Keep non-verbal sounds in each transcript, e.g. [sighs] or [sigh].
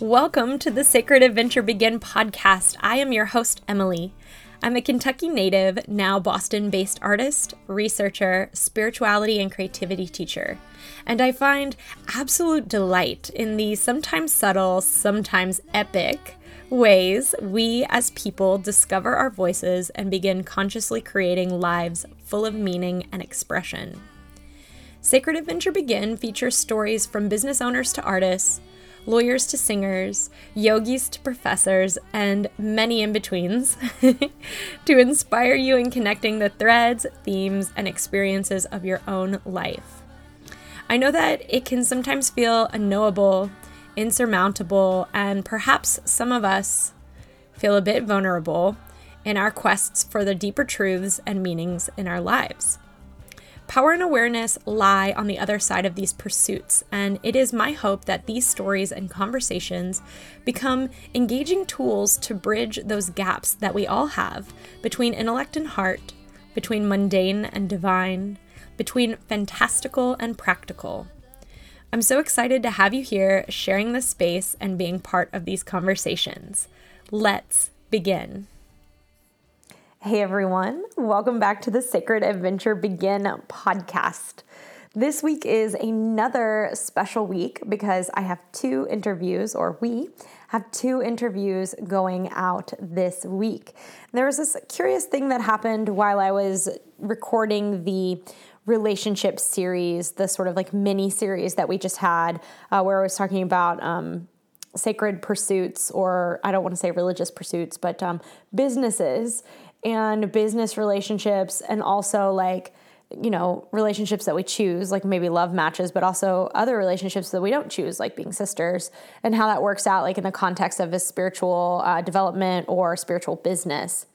Welcome to the Sacred Adventure Begin podcast. I am your host, Emily. I'm a Kentucky native, now Boston based artist, researcher, spirituality, and creativity teacher. And I find absolute delight in the sometimes subtle, sometimes epic ways we as people discover our voices and begin consciously creating lives full of meaning and expression. Sacred Adventure Begin features stories from business owners to artists lawyers to singers, yogis to professors, and many in betweens [laughs] to inspire you in connecting the threads, themes, and experiences of your own life. I know that it can sometimes feel unknowable, insurmountable, and perhaps some of us feel a bit vulnerable in our quests for the deeper truths and meanings in our lives. Power and awareness lie on the other side of these pursuits, and it is my hope that these stories and conversations become engaging tools to bridge those gaps that we all have between intellect and heart, between mundane and divine, between fantastical and practical. I'm so excited to have you here sharing this space and being part of these conversations. Let's begin. Hey everyone, welcome back to the Sacred Adventure Begin podcast. This week is another special week because I have two interviews, or we have two interviews going out this week. There was this curious thing that happened while I was recording the relationship series, the sort of like mini series that we just had, uh, where I was talking about um, sacred pursuits, or I don't want to say religious pursuits, but um, businesses and business relationships and also like you know relationships that we choose like maybe love matches but also other relationships that we don't choose like being sisters and how that works out like in the context of a spiritual uh, development or spiritual business.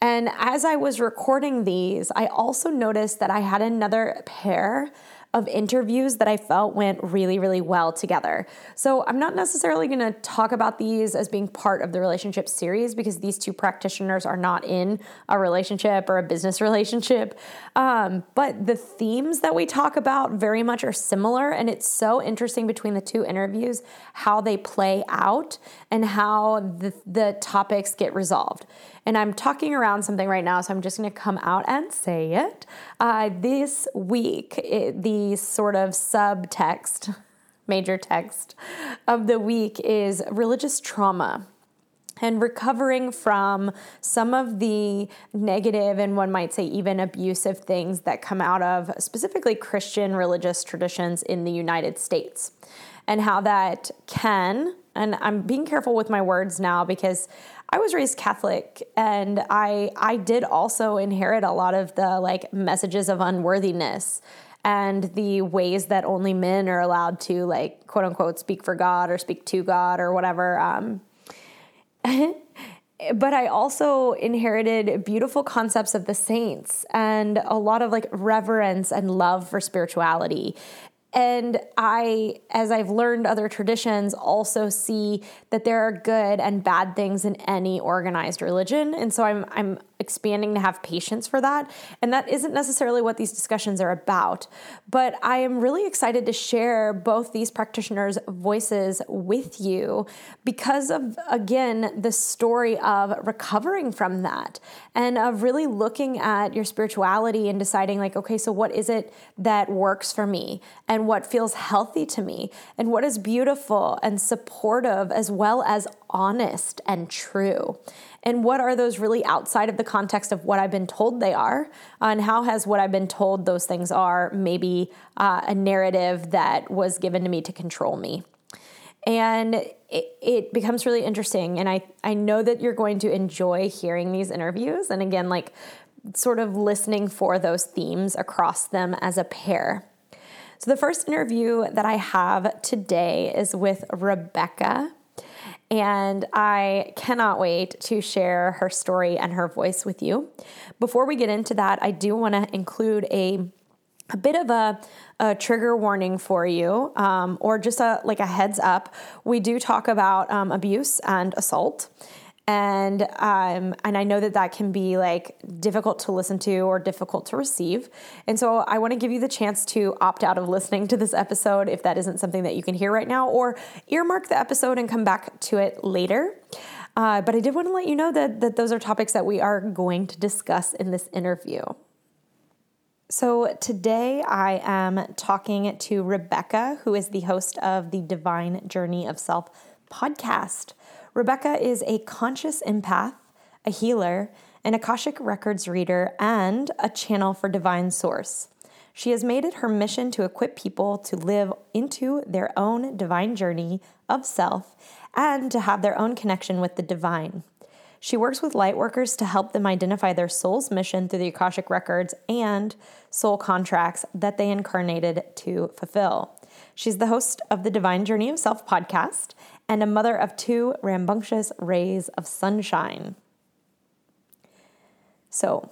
And as i was recording these i also noticed that i had another pair of interviews that I felt went really, really well together. So I'm not necessarily going to talk about these as being part of the relationship series because these two practitioners are not in a relationship or a business [laughs] relationship. Um, but the themes that we talk about very much are similar. And it's so interesting between the two interviews how they play out and how the, the topics get resolved. And I'm talking around something right now, so I'm just going to come out and say it. Uh, this week, it, the sort of subtext, [laughs] major text of the week is religious trauma and recovering from some of the negative and one might say even abusive things that come out of specifically Christian religious traditions in the United States, and how that can, and I'm being careful with my words now because I was raised Catholic and I I did also inherit a lot of the like messages of unworthiness and the ways that only men are allowed to like quote unquote speak for God or speak to God or whatever. Um, [laughs] but I also inherited beautiful concepts of the saints and a lot of like reverence and love for spirituality and I, as I've learned other traditions, also see that there are good and bad things in any organized religion. And so I'm, I'm expanding to have patience for that. And that isn't necessarily what these discussions are about. But I am really excited to share both these practitioners' voices with you because of, again, the story of recovering from that and of really looking at your spirituality and deciding, like, okay, so what is it that works for me and what feels healthy to me and what is beautiful and supportive as well as honest and true and what are those really outside of the context of what I've been told they are, and how has what I've been told those things are maybe uh, a narrative that was given to me to control me. And it, it becomes really interesting. And I, I know that you're going to enjoy hearing these interviews. And again, like sort of listening for those themes across them as a pair. So, the first interview that I have today is with Rebecca and I cannot wait to share her story and her voice with you. Before we get into that, I do want to include a a bit of a, a trigger warning for you, um, or just a like a heads up. We do talk about um, abuse and assault, and um, and I know that that can be like difficult to listen to or difficult to receive. And so I want to give you the chance to opt out of listening to this episode if that isn't something that you can hear right now, or earmark the episode and come back to it later. Uh, but I did want to let you know that that those are topics that we are going to discuss in this interview. So, today I am talking to Rebecca, who is the host of the Divine Journey of Self podcast. Rebecca is a conscious empath, a healer, an Akashic Records reader, and a channel for divine source. She has made it her mission to equip people to live into their own divine journey of self and to have their own connection with the divine. She works with lightworkers to help them identify their soul's mission through the Akashic Records and soul contracts that they incarnated to fulfill. She's the host of the Divine Journey of Self podcast and a mother of two rambunctious rays of sunshine. So,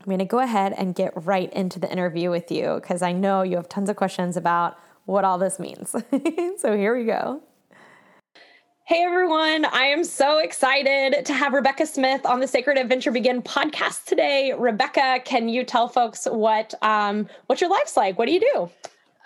I'm going to go ahead and get right into the interview with you because I know you have tons of questions about what all this means. [laughs] so, here we go. Hey everyone, I am so excited to have Rebecca Smith on the Sacred Adventure Begin podcast today. Rebecca, can you tell folks what um, what your life's like? What do you do?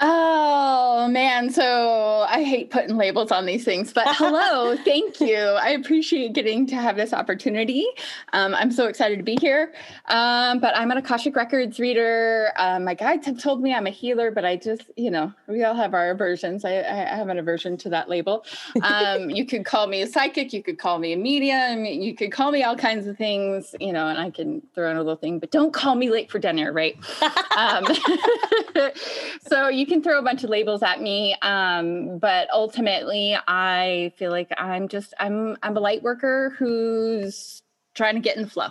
Oh man, so I hate putting labels on these things, but hello, [laughs] thank you. I appreciate getting to have this opportunity. Um, I'm so excited to be here. Um, but I'm an Akashic Records reader. Um, my guides have told me I'm a healer, but I just, you know, we all have our aversions. I, I have an aversion to that label. Um, you could call me a psychic, you could call me a medium, you could call me all kinds of things, you know, and I can throw in a little thing, but don't call me late for dinner, right? [laughs] Um, [laughs] so you can throw a bunch of labels at me, um, but ultimately, I feel like I'm just I'm I'm a light worker who's trying to get in the flow.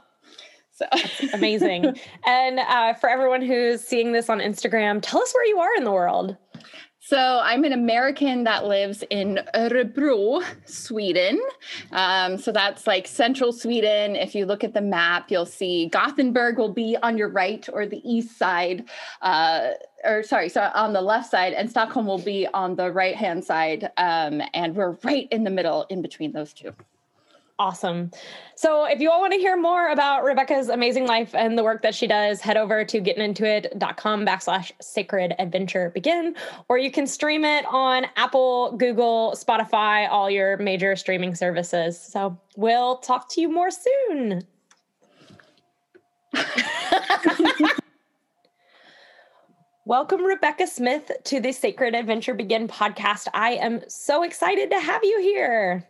So amazing. [laughs] And uh, for everyone who's seeing this on Instagram, tell us where you are in the world. So I'm an American that lives in Örebro, Sweden. Um, so that's like central Sweden. If you look at the map, you'll see Gothenburg will be on your right or the east side, uh, or sorry, so on the left side, and Stockholm will be on the right hand side. Um, and we're right in the middle in between those two. Awesome. So, if you all want to hear more about Rebecca's amazing life and the work that she does, head over to gettintoit.com backslash sacred adventure begin, or you can stream it on Apple, Google, Spotify, all your major streaming services. So, we'll talk to you more soon. [laughs] Welcome, Rebecca Smith, to the Sacred Adventure Begin podcast. I am so excited to have you here.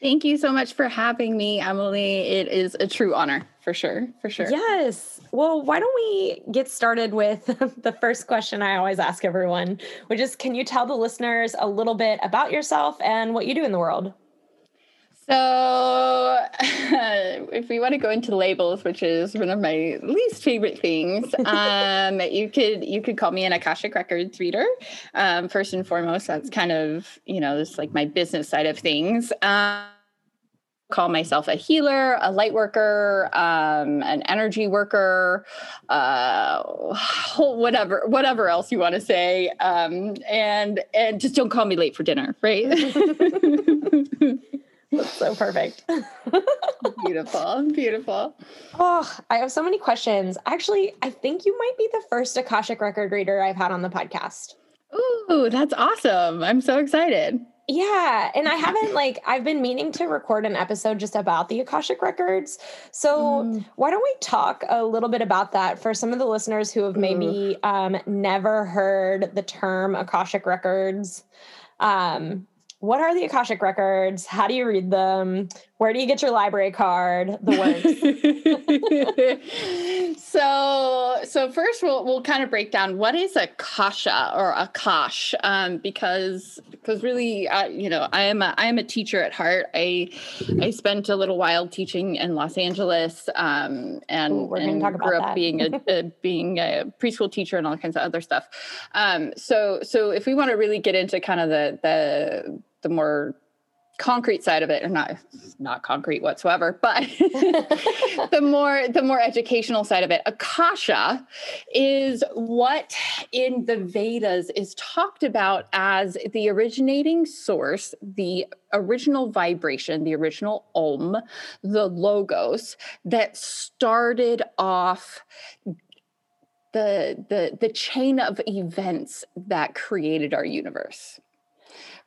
Thank you so much for having me, Emily. It is a true honor for sure. For sure. Yes. Well, why don't we get started with [laughs] the first question I always ask everyone, which is can you tell the listeners a little bit about yourself and what you do in the world? So, [laughs] if we want to go into labels, which is one of my least favorite things, [laughs] um, you could you could call me an Akashic Records reader. Um, first and foremost, that's kind of you know it's like my business side of things. Um, call myself a healer, a light worker, um, an energy worker, uh, [sighs] whatever, whatever else you want to say, um, and and just don't call me late for dinner, right? [laughs] That's so perfect. [laughs] beautiful, beautiful. Oh, I have so many questions. Actually, I think you might be the first Akashic record reader I've had on the podcast. Ooh, that's awesome. I'm so excited. Yeah, and I haven't like I've been meaning to record an episode just about the Akashic records. So mm. why don't we talk a little bit about that for some of the listeners who have maybe um, never heard the term Akashic records? Um, what are the Akashic records? How do you read them? Where do you get your library card? The works. [laughs] [laughs] so, so first we'll we'll kind of break down what is a kasha or a kash, um, because because really, uh, you know, I am a I am a teacher at heart. I I spent a little while teaching in Los Angeles, um, and, Ooh, and grew up that. being a, a, being a preschool teacher and all kinds of other stuff. Um, so so if we want to really get into kind of the the the more concrete side of it or not not concrete whatsoever but [laughs] the more the more educational side of it. Akasha is what in the vedas is talked about as the originating source the original vibration the original om the logos that started off the the the chain of events that created our universe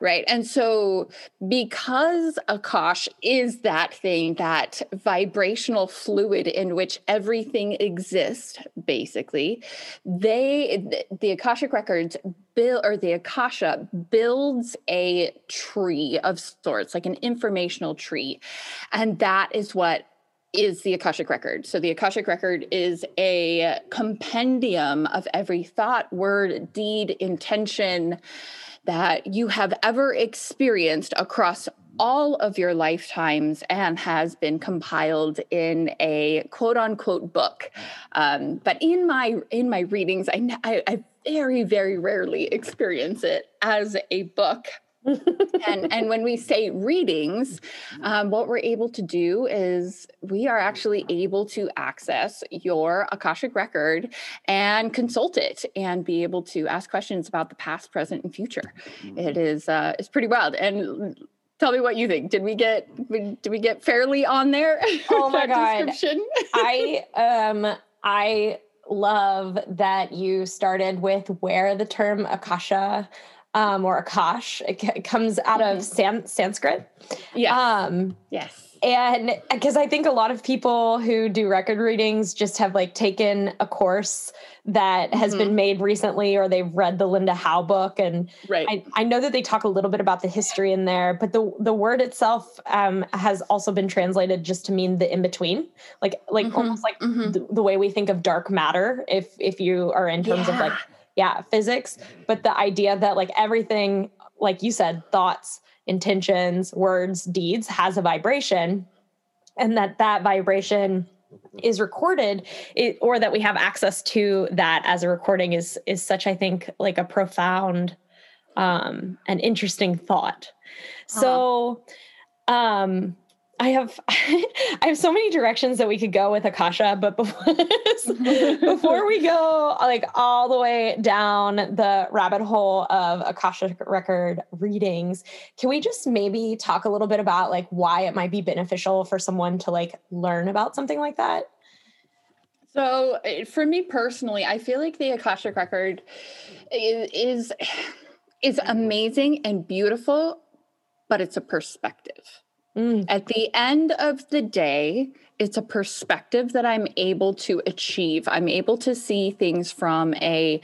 right? And so, because Akash is that thing, that vibrational fluid in which everything exists, basically, they, the Akashic records build, or the Akasha builds a tree of sorts, like an informational tree. And that is what is the Akashic Record. So the Akashic Record is a compendium of every thought, word, deed, intention, that you have ever experienced across all of your lifetimes and has been compiled in a quote unquote book. Um, but in my in my readings, I, I, I very very rarely experience it as a book and and when we say readings, um, what we're able to do is we are actually able to access your akashic record and consult it and be able to ask questions about the past, present, and future. Mm-hmm. It is uh, it's pretty wild. And tell me what you think. Did we get did we get fairly on there? [laughs] Oh my god! I um I love that you started with where the term akasha um, or Akash. It, it comes out of mm-hmm. San- Sanskrit. Yeah. Um, yes. And because I think a lot of people who do record readings just have like taken a course that has mm-hmm. been made recently or they've read the Linda Howe book. And right. I, I, know that they talk a little bit about the history in there, but the, the word itself um, has also been translated just to mean the in between, like like mm-hmm. almost like mm-hmm. the, the, way we think of dark matter. If if you are in terms yeah. of like yeah, physics, but the idea that like everything, like you said, thoughts, intentions, words, deeds has a vibration and that that vibration is recorded it, or that we have access to that as a recording is is such i think like a profound um and interesting thought uh-huh. so um I have [laughs] I have so many directions that we could go with Akasha, but before, [laughs] before we go like all the way down the rabbit hole of Akasha record readings, can we just maybe talk a little bit about like why it might be beneficial for someone to like learn about something like that? So, eh, for me personally, I feel like the Akashic record is is amazing and beautiful, but it's a perspective Mm. At the end of the day, it's a perspective that I'm able to achieve. I'm able to see things from a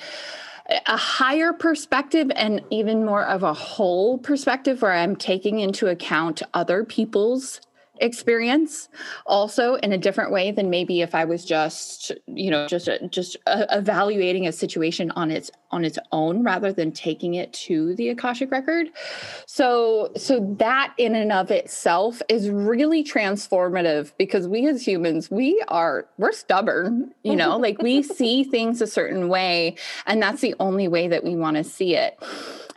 a higher perspective and even more of a whole perspective where I'm taking into account other people's experience also in a different way than maybe if i was just you know just just uh, evaluating a situation on its on its own rather than taking it to the akashic record. So so that in and of itself is really transformative because we as humans we are we're stubborn you know [laughs] like we see things a certain way and that's the only way that we want to see it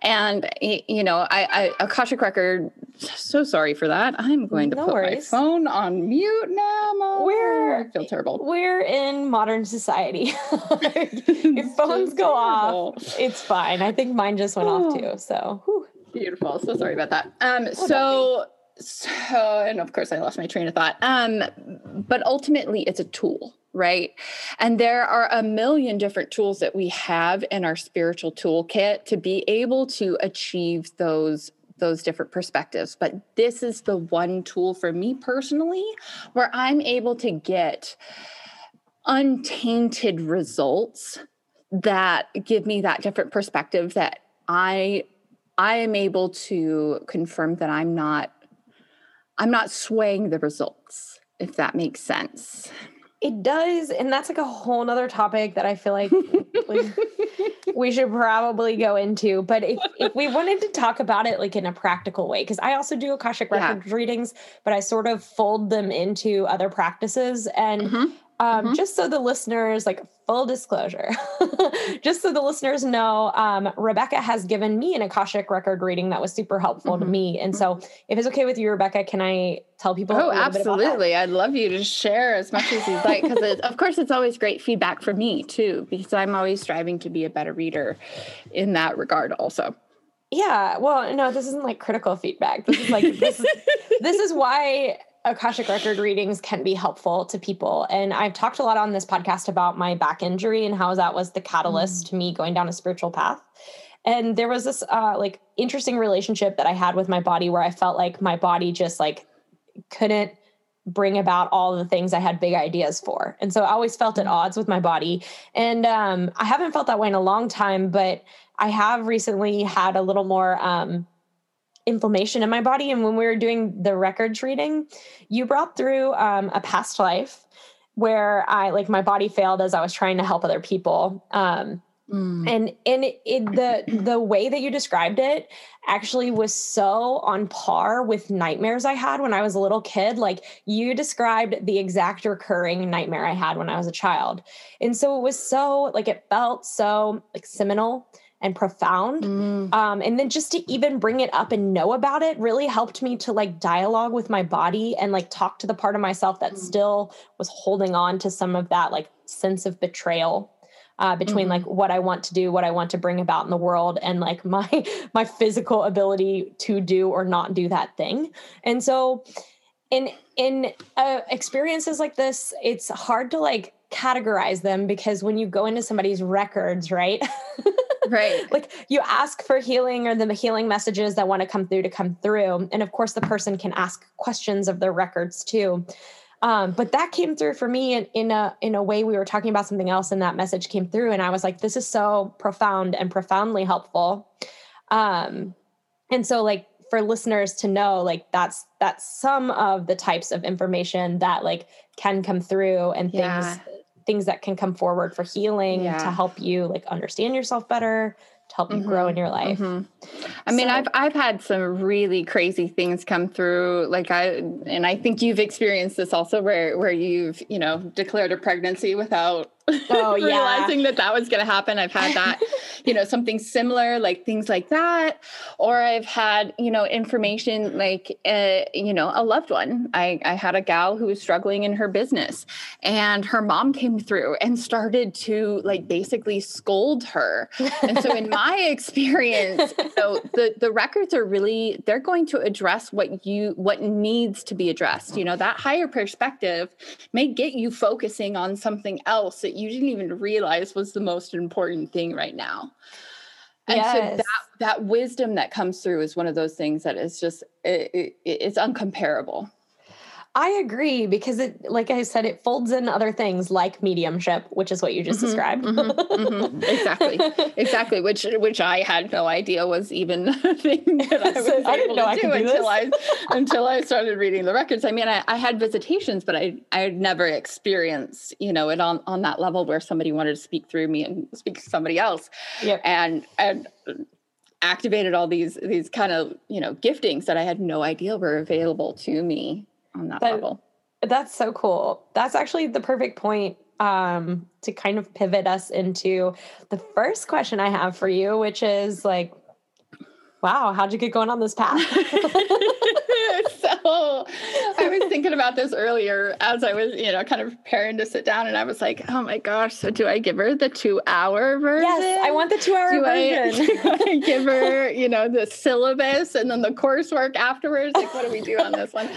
and you know I, I akashic record so sorry for that. I'm going to no put worries. my phone on mute now Mom. we're I feel terrible. we're in modern society. [laughs] [laughs] If phones go off it's fine. I think mine just went off too so. Whew. beautiful. So sorry about that. Um oh, so so and of course i lost my train of thought. Um but ultimately it's a tool right? And there are a million different tools that we have in our spiritual toolkit to be able to achieve those those different perspectives. But this is the one tool for me personally where I'm able to get untainted results that give me that different perspective that I I am able to confirm that I'm not I'm not swaying the results if that makes sense. It does, and that's like a whole nother topic that I feel like we, [laughs] we should probably go into. But if, if we wanted to talk about it like in a practical way, because I also do Akashic Records yeah. readings, but I sort of fold them into other practices. And mm-hmm. Um, mm-hmm. Just so the listeners, like full disclosure, [laughs] just so the listeners know, um, Rebecca has given me an Akashic record reading that was super helpful mm-hmm. to me. And so, mm-hmm. if it's okay with you, Rebecca, can I tell people? Oh, absolutely! I'd love you to share as much as you'd like, because of course it's always great feedback for me too, because I'm always striving to be a better reader in that regard, also. Yeah, well, no, this isn't like critical feedback. This is like this is, this is [laughs] why Akashic record readings can be helpful to people. And I've talked a lot on this podcast about my back injury and how that was the catalyst mm. to me going down a spiritual path. And there was this uh, like interesting relationship that I had with my body where I felt like my body just like couldn't bring about all the things I had big ideas for. And so I always felt at mm. odds with my body. And um, I haven't felt that way in a long time, but I have recently had a little more um, inflammation in my body. And when we were doing the records reading, you brought through um, a past life where I like my body failed as I was trying to help other people. Um, mm. And and it, it, the the way that you described it actually was so on par with nightmares I had when I was a little kid. Like you described the exact recurring nightmare I had when I was a child, and so it was so like it felt so like seminal and profound. Mm. Um, and then just to even bring it up and know about it really helped me to like dialogue with my body and like talk to the part of myself that mm. still was holding on to some of that like sense of betrayal. Uh, between mm like what I want to do, what I want to bring about in the world, and like [laughs] my my physical ability to do or not do that thing. And so, in in uh, experiences like this, it's hard to like categorize them because when you go into somebody's records, right? [laughs] right. like you ask for healing or the healing messages that want to come through to come through. And of course, the person can ask questions of their records too. Um, but that came through for me in, in a in a way we were talking about something else and that message came through and I was like, this is so profound and profoundly helpful. Um, and so like for listeners to know like that's that's some of the types of information that like can come through and things yeah things that can come forward for healing yeah. to help you like understand yourself better to help you mm-hmm. grow in your life. Mm-hmm. I mean, I've I've had some really crazy things come through. Like I and I think you've experienced this also, where where you've you know declared a pregnancy without [laughs] oh, yeah. realizing that that was going to happen. I've had that, [laughs] you know, something similar, like things like that. Or I've had, you know, information like, uh, you know, a loved one. I, I had a gal who was struggling in her business and her mom came through and started to like basically scold her. And so in my [laughs] experience, so the, the records are really, they're going to address what you, what needs to be addressed. You know, that higher perspective may get you focusing on something else that you didn't even realize was the most important thing right now. And yes. so that that wisdom that comes through is one of those things that is just it, it, it's uncomparable. I agree because it, like I said, it folds in other things like mediumship, which is what you just mm-hmm, described. Mm-hmm, mm-hmm, exactly, [laughs] exactly. Which which I had no idea was even [laughs] a thing [laughs] that I was I able to do, do until I until I started reading the records. I mean, I, I had visitations, but I I had never experienced you know it on on that level where somebody wanted to speak through me and speak to somebody else. Yep. and and activated all these these kind of you know giftings that I had no idea were available to me on that, that level. That's so cool. That's actually the perfect point um, to kind of pivot us into the first question I have for you, which is like, wow, how'd you get going on this path? [laughs] [laughs] so [laughs] I was thinking about this earlier as I was, you know, kind of preparing to sit down, and I was like, oh my gosh, so do I give her the two hour version? Yes, I want the two hour do [laughs] version. I, do I give her, you know, the syllabus and then the coursework afterwards? Like, what do we do on this one?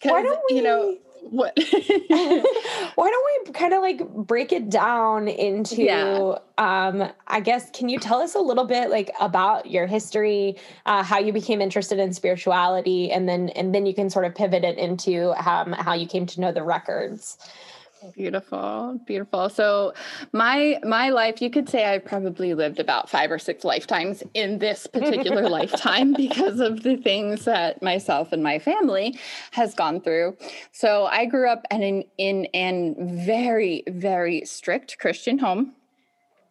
Because, you know, what [laughs] why don't we kind of like break it down into yeah. um i guess can you tell us a little bit like about your history uh, how you became interested in spirituality and then and then you can sort of pivot it into um, how you came to know the records Beautiful, beautiful. So my my life, you could say i've probably lived about five or six lifetimes in this particular [laughs] lifetime because of the things that myself and my family has gone through. So I grew up in an in an very very strict Christian home.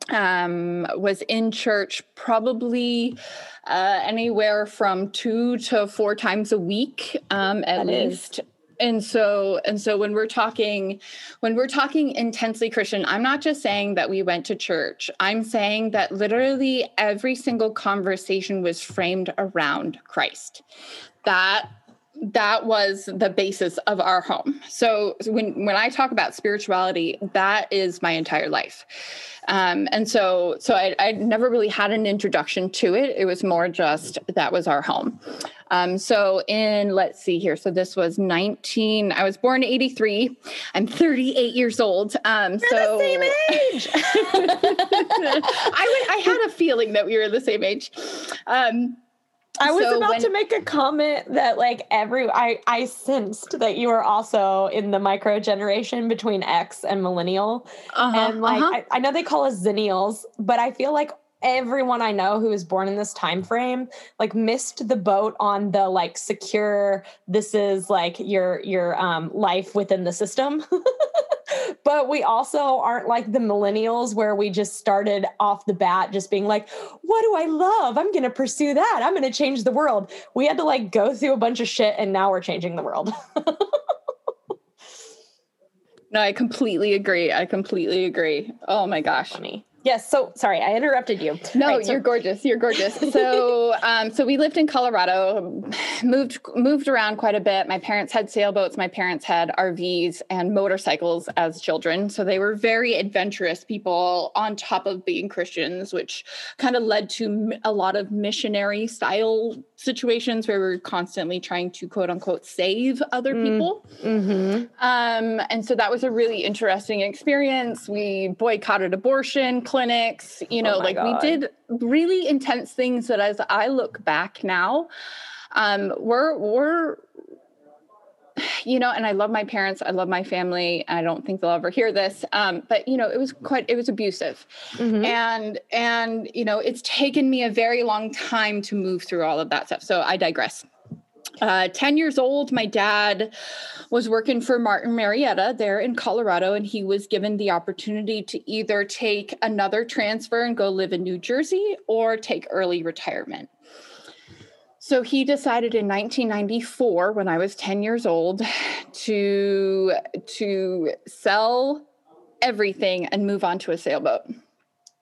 Um, was in church probably uh, anywhere from two to four times a week, um, at that least. Is and so and so when we're talking when we're talking intensely christian i'm not just saying that we went to church. I'm saying that literally every single conversation was framed around christ. That that was the basis of our home. So when when i talk about spirituality that is my entire life. Um, and so so I, I never really had an introduction to it. It was more just that was our home um, so in let's see here. So this was 19 i was born 83 i'm 38 years old. Um, We're so the same age. [laughs] [laughs] I, would, I had a feeling that we were the same age. Um, I was So about when- to make a comment that like every I I sensed that you were also in the micro generation between X and millennial. uh-huh, and like uh-huh. I, I know they call us zennials, but I feel like everyone I know who was born in this time frame like missed the boat on the like secure this is like your your um life within the system. [laughs] but we also aren't like the millennials where we just started off the bat just being like what do I love? I'm going to pursue that. I'm going to change the world. We had to like go through a bunch of shit and now we're changing the world. [laughs] no i completely agree i completely agree oh my gosh Funny. Yes, so sorry, I interrupted you. No, Right, so- you're gorgeous. You're gorgeous. [laughs] So, um, so we lived in Colorado, moved moved around quite a bit. My parents had sailboats. My parents had RVs and motorcycles as children. So they were very adventurous people on top of being Christians, which kind of led to a lot of missionary style situations where we we're constantly trying to quote unquote save other Mm. people. Mhm. Um, and so that was a really interesting experience. We boycotted abortion clinics, you know, Oh like God. we did really intense things that as I look back now, um, we're we're you know, and I love my parents, I love my family. I don't think they'll ever hear this. Um, but you know, it was quite it was abusive. Mhm. And and you know, it's taken me a very long time to move through all of that stuff. So I digress. Uh, 10 years old, my dad was working for Martin Marietta there in Colorado, and he was given the opportunity to either take another transfer and go live in New Jersey or take early retirement. So he decided in 1994, when I was 10 years old, to, to sell everything and move on to a sailboat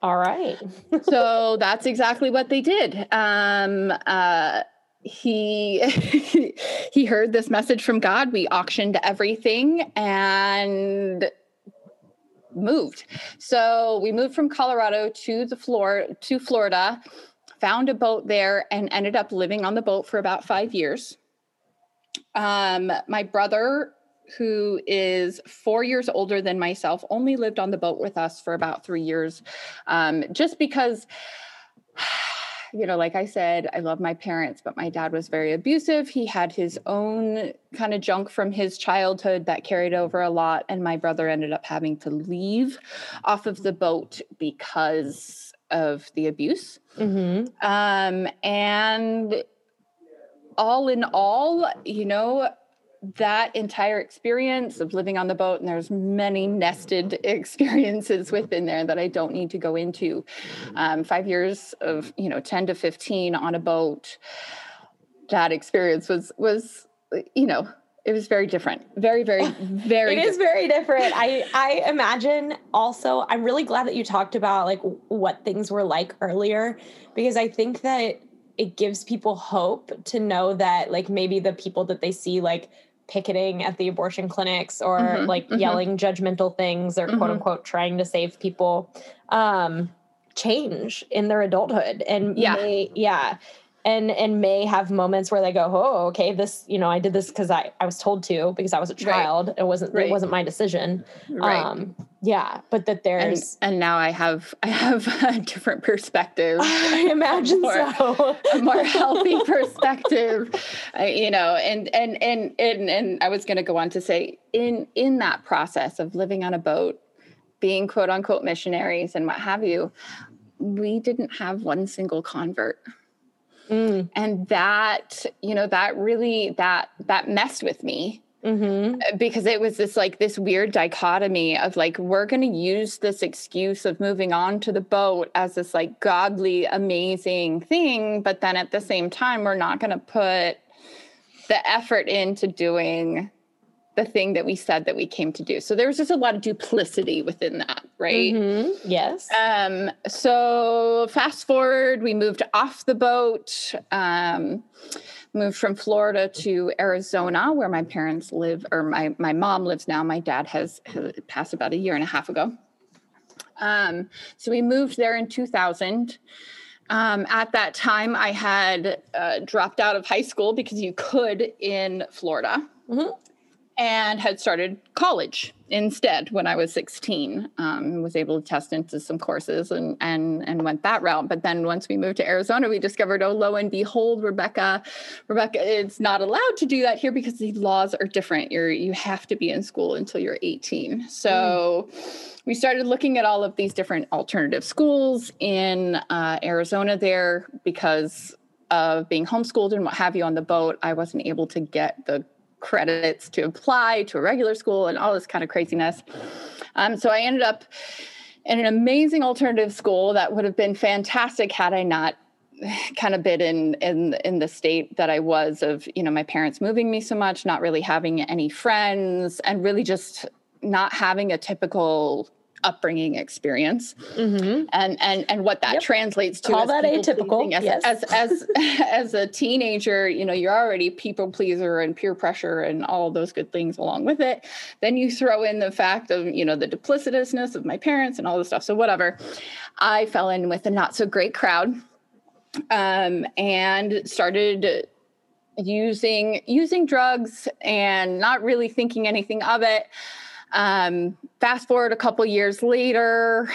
All right. [laughs] so that's exactly what they did. Um, uh, he [laughs] he heard this message from God. We auctioned everything and moved. So we moved from Colorado to the floor to Florida, found a boat there, and ended up living on the boat for about five years. Um, my brother, who is four years older than myself, only lived on the boat with us for about three years, um, just because. You know, like I said, I love my parents, but my dad was very abusive. He had his own kind of junk from his childhood that carried over a lot. And my brother ended up having to leave off of the boat because of the abuse. Mm-hmm. Um, and all in all, you know, that entire experience of living on the boat, and there's many nested [laughs] experiences within there that I don't need to go into. Um, five years of, you know, 10 to 15 on a boat, that experience was, was, you know, it was very different. Very, very, [laughs] very It is different. very different. I I imagine also I'm really glad that you talked about like what things were like earlier because I think that it gives people hope to know that like maybe the people that they see like picketing at the abortion clinics or Mhm, like mhm. yelling judgmental things or quote Mhm. unquote trying to save people um change in their adulthood and Yeah. may, yeah and and may have moments where they go oh okay this you know i did this because i i was told to because i was a Right. child it wasn't Right. it wasn't my decision Right. um yeah but that and, there's and now I have I have [laughs] a different perspective. [laughs] i imagine More- so a more healthy perspective uh, you know and and and and and i was going to go on to say in in that process of living on a boat being quote unquote missionaries and what have you we didn't have one single convert Mm, and that you know that really that that messed with me mhm. because it was this like this weird dichotomy of like we're going to use this excuse of moving on to the boat as this like godly amazing thing but then at the same time we're not going to put the effort into doing the thing that we said that we came to do. So there was just a lot of duplicity within that, right? Mm-hmm. Yes. Um, so fast forward, we moved off the boat, um, moved from Florida to Arizona, where my parents live, or my my mom lives now. My dad has, has passed about a year and a half ago. Um, so we moved there in 2000. Um, at that time, I had uh, dropped out of high school because you could in Florida. Mm-hmm and had started college instead when I was 16. Um, was able to test into some courses and and and went that route. But then once we moved to Arizona, we discovered, oh, lo and behold, Rebecca, Rebecca, it's not allowed to do that here because the laws are different. You're you have to be in school until you're 18. So. Mm. We started looking at all of these different alternative schools in uh, Arizona there because of being homeschooled and what have you on the boat. I wasn't able to get the credits to apply to a regular school and all this kind of craziness. Um, so I ended up in an amazing alternative school that would have been fantastic had I not kind of been in in in the state that I was of you know my parents moving me so much, not really having any friends, and really just not having a typical upbringing experience. Mm-hmm. and and and what that yep. translates to call that atypical. as, yes. as as [laughs] as a teenager you know you're already people pleaser and peer pressure and all those good things along with it. Then you throw in the fact of you know the duplicitousness of my parents and all this stuff. So whatever. I fell in with a not so great crowd um, and started using using drugs and not really thinking anything of it um, fast forward a couple years later,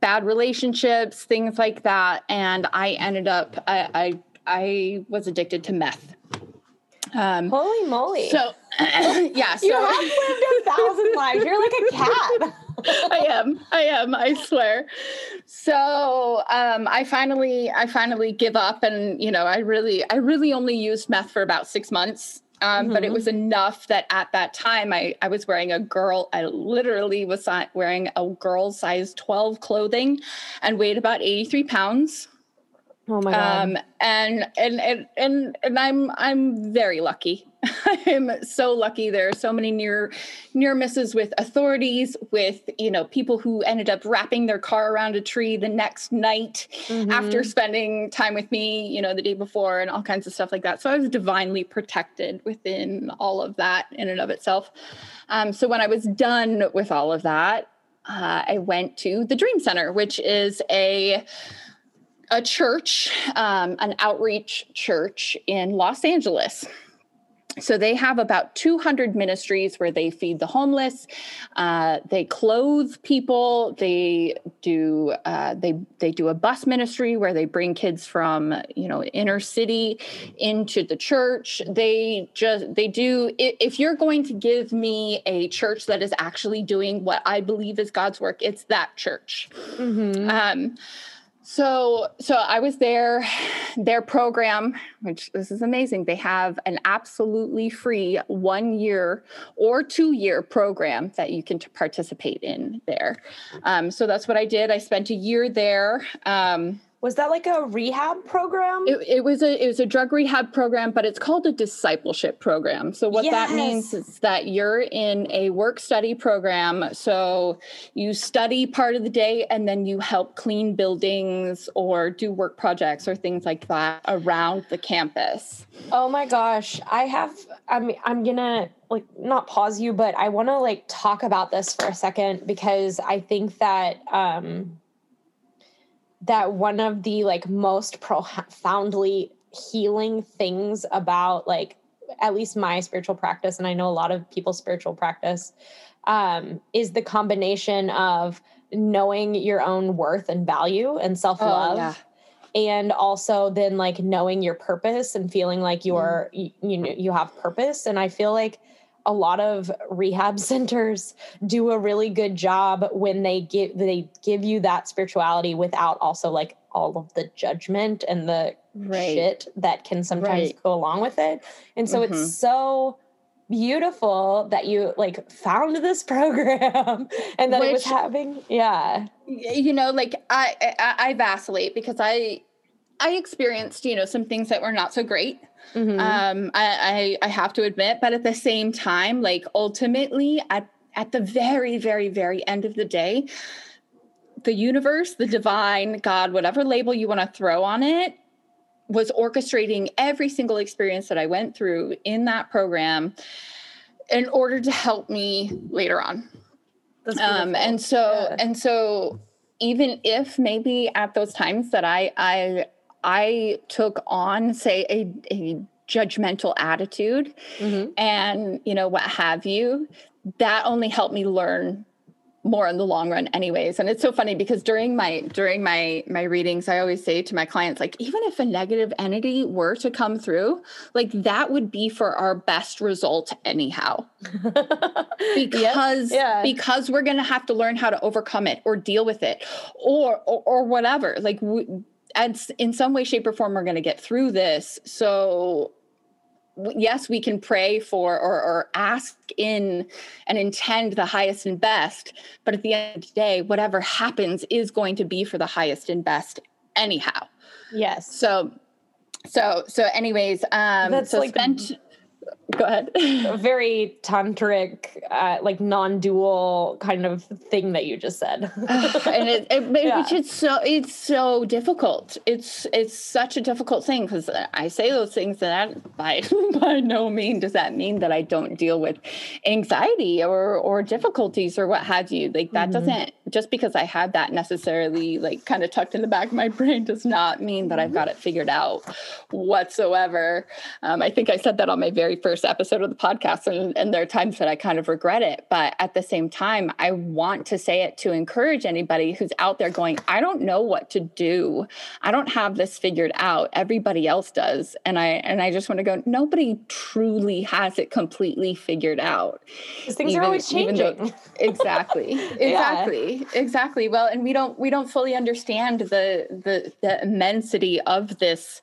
bad relationships, things like that, and I ended up I I, I was addicted to meth. Um, Holy moly! So [coughs] yeah, so you have lived a thousand [laughs] lives. You're like a cat. I am. I am. I swear. So um, I finally, I finally give up, and you know, I really, I really only used meth for about six months. Um, mm-hmm. But it mm-hmm. was enough that at that time I, I was wearing a girl, I literally was wearing a girl size 12 clothing and weighed about 83 pounds. Oh my god! Um, and, and and and and I'm I'm very lucky. [laughs] I'm so lucky. There are so many near near misses with authorities, with you know people who ended up wrapping their car around a tree the next night mm-hmm. after spending time with me, you know, the day before, and all kinds of stuff like that. So I was divinely protected within all of that in and of itself. Um, so when I was done with all of that, uh, I went to the Dream Center, which is a a church, um, an outreach church in Los Angeles. So they have about 200 ministries where they feed the homeless, uh, they clothe people, they do uh, they they do a bus ministry where they bring kids from you know inner city into the church. They just they do if you're going to give me a church that is actually doing what I believe is God's work, it's that church. Mm-hmm. Um, so, so I was there. Their program, which this is amazing, they have an absolutely free one year or two year program that you can participate in there. Um, so that's what I did. I spent a year there. Um, was that like a rehab program? It, it, was a it was a drug rehab program, but it's called a discipleship program. So what yes. that means is that you're in a work study program. So you study part of the day and then you help clean buildings or do work projects or things like that around the campus. Oh my gosh. I have I'm I'm gonna like not pause you, but I wanna like talk about this for a second because I think that um that one of the like most profoundly healing things about like at least my spiritual practice and i know a lot of people's spiritual practice um, is the combination of knowing your own worth and value and self-love oh, yeah. and also then like knowing your purpose and feeling like you're mm. you, you know you have purpose and i feel like a lot of rehab [laughs] centers do a really good job when they give they give you that spirituality without also like all of the judgment and the right. shit that can sometimes right. go along with it. And so mm-hmm. it's so beautiful that you like found this [laughs] program and that Which, it was having yeah you know like I, I i vacillate because i I experienced, you know, some things that were not so great. Mm-hmm. Um, I, I I have to admit, but at the same time, like ultimately, at at the very, very, very end of the day, the universe, the divine, God, whatever label you want to throw on it, was orchestrating every single experience that I went through in that program in order to help me later on. Um, and so yeah. and so even if maybe at those times that I I I took on say a, a judgmental attitude mm-hmm. and you know what have you that only helped me learn more in the long run anyways and it's so funny because during my during my my readings i always say to my clients like even if a negative entity were to come through like that would be for our best result anyhow [laughs] because yeah. because we're going to have to learn how to overcome it or deal with it or or, or whatever like we, and in some way shape or form we're going to get through this so yes, we can pray for or, or ask in and intend the highest and best. But at the end of the day, whatever happens is going to be for the highest and best anyhow. Yes. So, so, so anyways, um, That's so like spent, go ahead. [laughs] Very tantric uh, like non-dual kind of thing that you just said. And it, it, [laughs] yeah. which is so it's so difficult. It's it's such a difficult thing because i say those things and that by [laughs] by no means does that mean that i don't deal with anxiety or or difficulties or what have you. Like that mm-hmm. doesn't just because i have that necessarily like kind of tucked in the back of my brain does not mean that i've got it figured out whatsoever. Um, i think i said that on my very first first episode of the podcast and, and there are times that I kind of regret it. But at the same time, I want to say it to encourage anybody who's out there going, I don't know what to do. I don't have this figured out. Everybody else does. And I and I just want to go, nobody truly has it completely figured out. Things even, are always changing. Though, [laughs] exactly. [laughs] exactly. yeah. Exactly. Well, and we don't we don't fully understand the the the immensity of this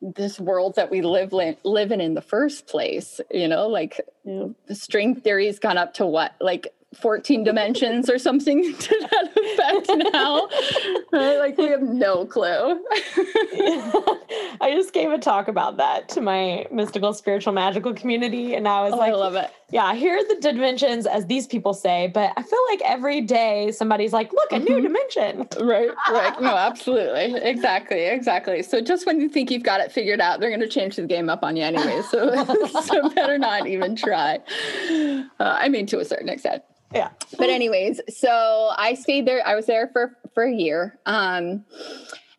this world that we live live in in the first place you know like yeah. string theory's gone up to what like 14 dimensions or something [laughs] to that effect now. right? Like we have no clue. [laughs] I just gave a talk about that to my mystical, spiritual, magical community. And I was oh, like, I love it. Yeah, here are the dimensions, as these people say. But I feel like every day somebody's like, look, a new mm-hmm. dimension. Right, right. No, [laughs] absolutely. Exactly, exactly. So just when you think you've got it figured out, they're going to change the game up on you anyway. So, so better not even try. Uh, I mean, to a certain extent yeah. But anyways so i stayed there i was there for for a year um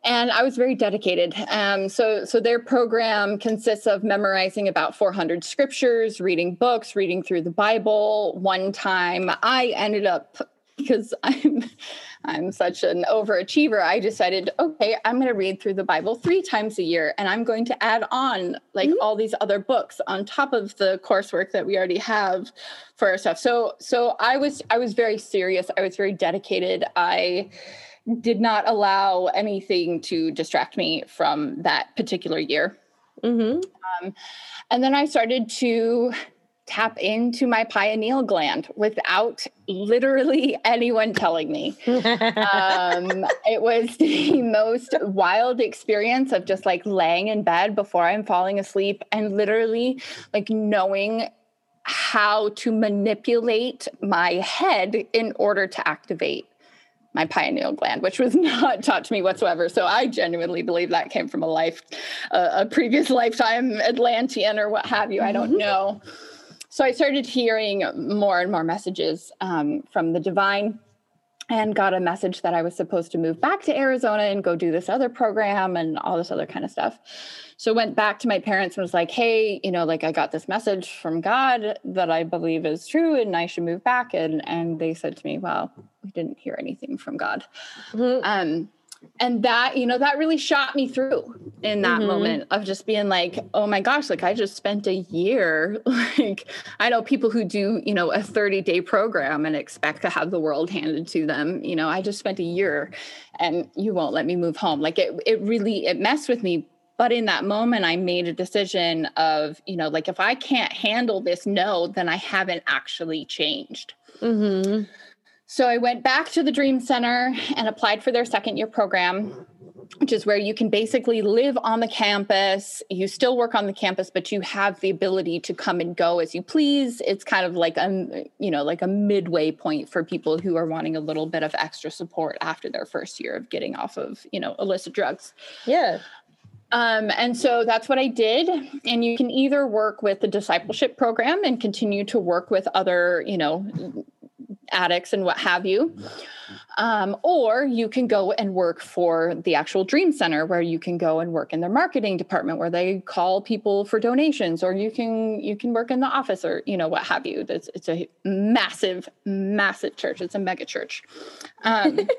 and i was very dedicated. Um so so their program consists of memorizing about 400 scriptures reading books reading through the bible. One time i ended up because i'm I'm such an overachiever, I decided, okay, I'm going to read through the Bible three times a year and I'm going to add on like mm-hmm. all these other books on top of the coursework that we already have for our stuff. So so I was I was very serious. I was very dedicated. I did not allow anything to distract me from that particular year. Mm-hmm. Um, and then I started to tap into my pineal gland without literally anyone telling me. um, [laughs] it was the most wild experience of just like laying in bed before I'm falling asleep and literally like knowing how to manipulate my head in order to activate my pineal gland, which was [laughs] not taught to me whatsoever. So I genuinely believe that came from a life, uh, a previous lifetime Atlantean or what have you. I don't mm-hmm. know. So I started hearing more and more messages um, from the divine and got a message that I was supposed to move back to Arizona and go do this other program and all this other kind of stuff. So went back to my parents and was like, "Hey, you know, like I got this message from God that I believe is true and I should move back." And and they said to me, "Well, we didn't hear anything from God." Mm-hmm. Um and that you know that really shot me through in that mm-hmm. moment of just being like oh my gosh like i just spent a year [laughs] like i know people who do you know a 30 day program and expect to have the world handed to them you know i just spent a year and you won't let me move home like it it really it messed with me but in that moment i made a decision of you know like if i can't handle this no then i haven't actually changed mm-hmm. So I went back to the Dream Center and applied for their second year program. which is where you can basically live on the campus. You still work on the campus, but you have the ability to come and go as you please. It's kind of like a you know like a midway point for people who are wanting a little bit of extra support after their first year of getting off of you know illicit drugs. Yeah. Um, and so that's what I did. And you can either work with the discipleship program and continue to work with other, you know, addicts and what have you. Um, or you can go and work for the actual Dream Center, where you can go and work in their marketing department, where they call people for donations, or you can you can work in the office, or you know what have you. It's it's a massive, massive church. It's a mega church. Um, [laughs]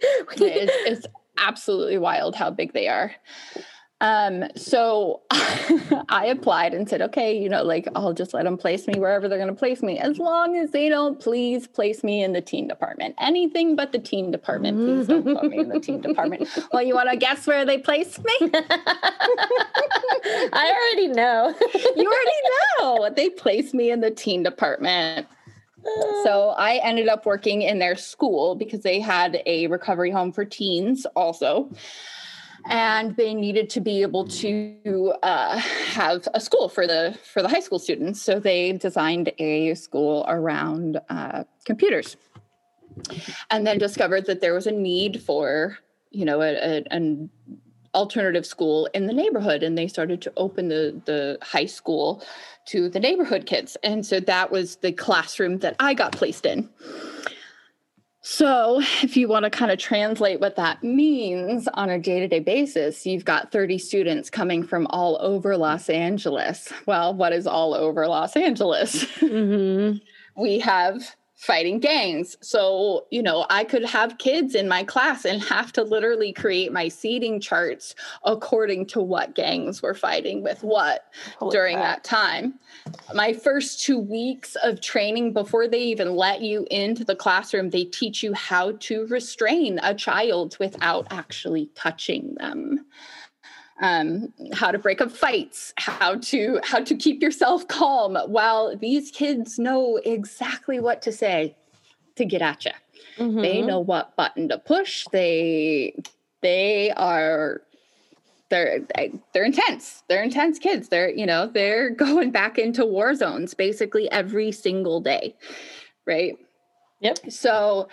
it's, it's absolutely wild how big they are. Um, so [laughs] I applied and said, okay, you know, like I'll just let them place me wherever they're going to place me, as long as they don't please place me in the teen department. Anything but the teen department. Please don't put me in the teen department. Well, you want to guess where they placed me? [laughs] [laughs] I already know. you already know. They placed me in the teen department. So I ended up working in their school because they had a recovery home for teens also and they needed to be able to uh, have a school for the for the high school students. So they designed a school around uh, computers and then discovered that there was a need for you know a, a, an alternative school in the neighborhood. And they started to open the the high school to the neighborhood kids. And so that was the classroom that i got placed in so, if you want to kind of translate what that means on a day to day basis, you've got 30 students coming from all over Los Angeles. Well, what is all over Los Angeles? [laughs] Mm-hmm. we have fighting gangs. So, you know, I could have kids in my class and have to literally create my seating charts according to what gangs were fighting with what Holy during crap. that time. My first two weeks of training before they even let you into the classroom, they teach you how to restrain a child without actually touching them um, how to break up fights, how to how to keep yourself calm while these kids know exactly what to say to get at you. Mm-hmm. They know what button to push. They they are they're they're intense. They're intense kids. They're you know they're [laughs] going back into war zones basically every single day, right? Yep. So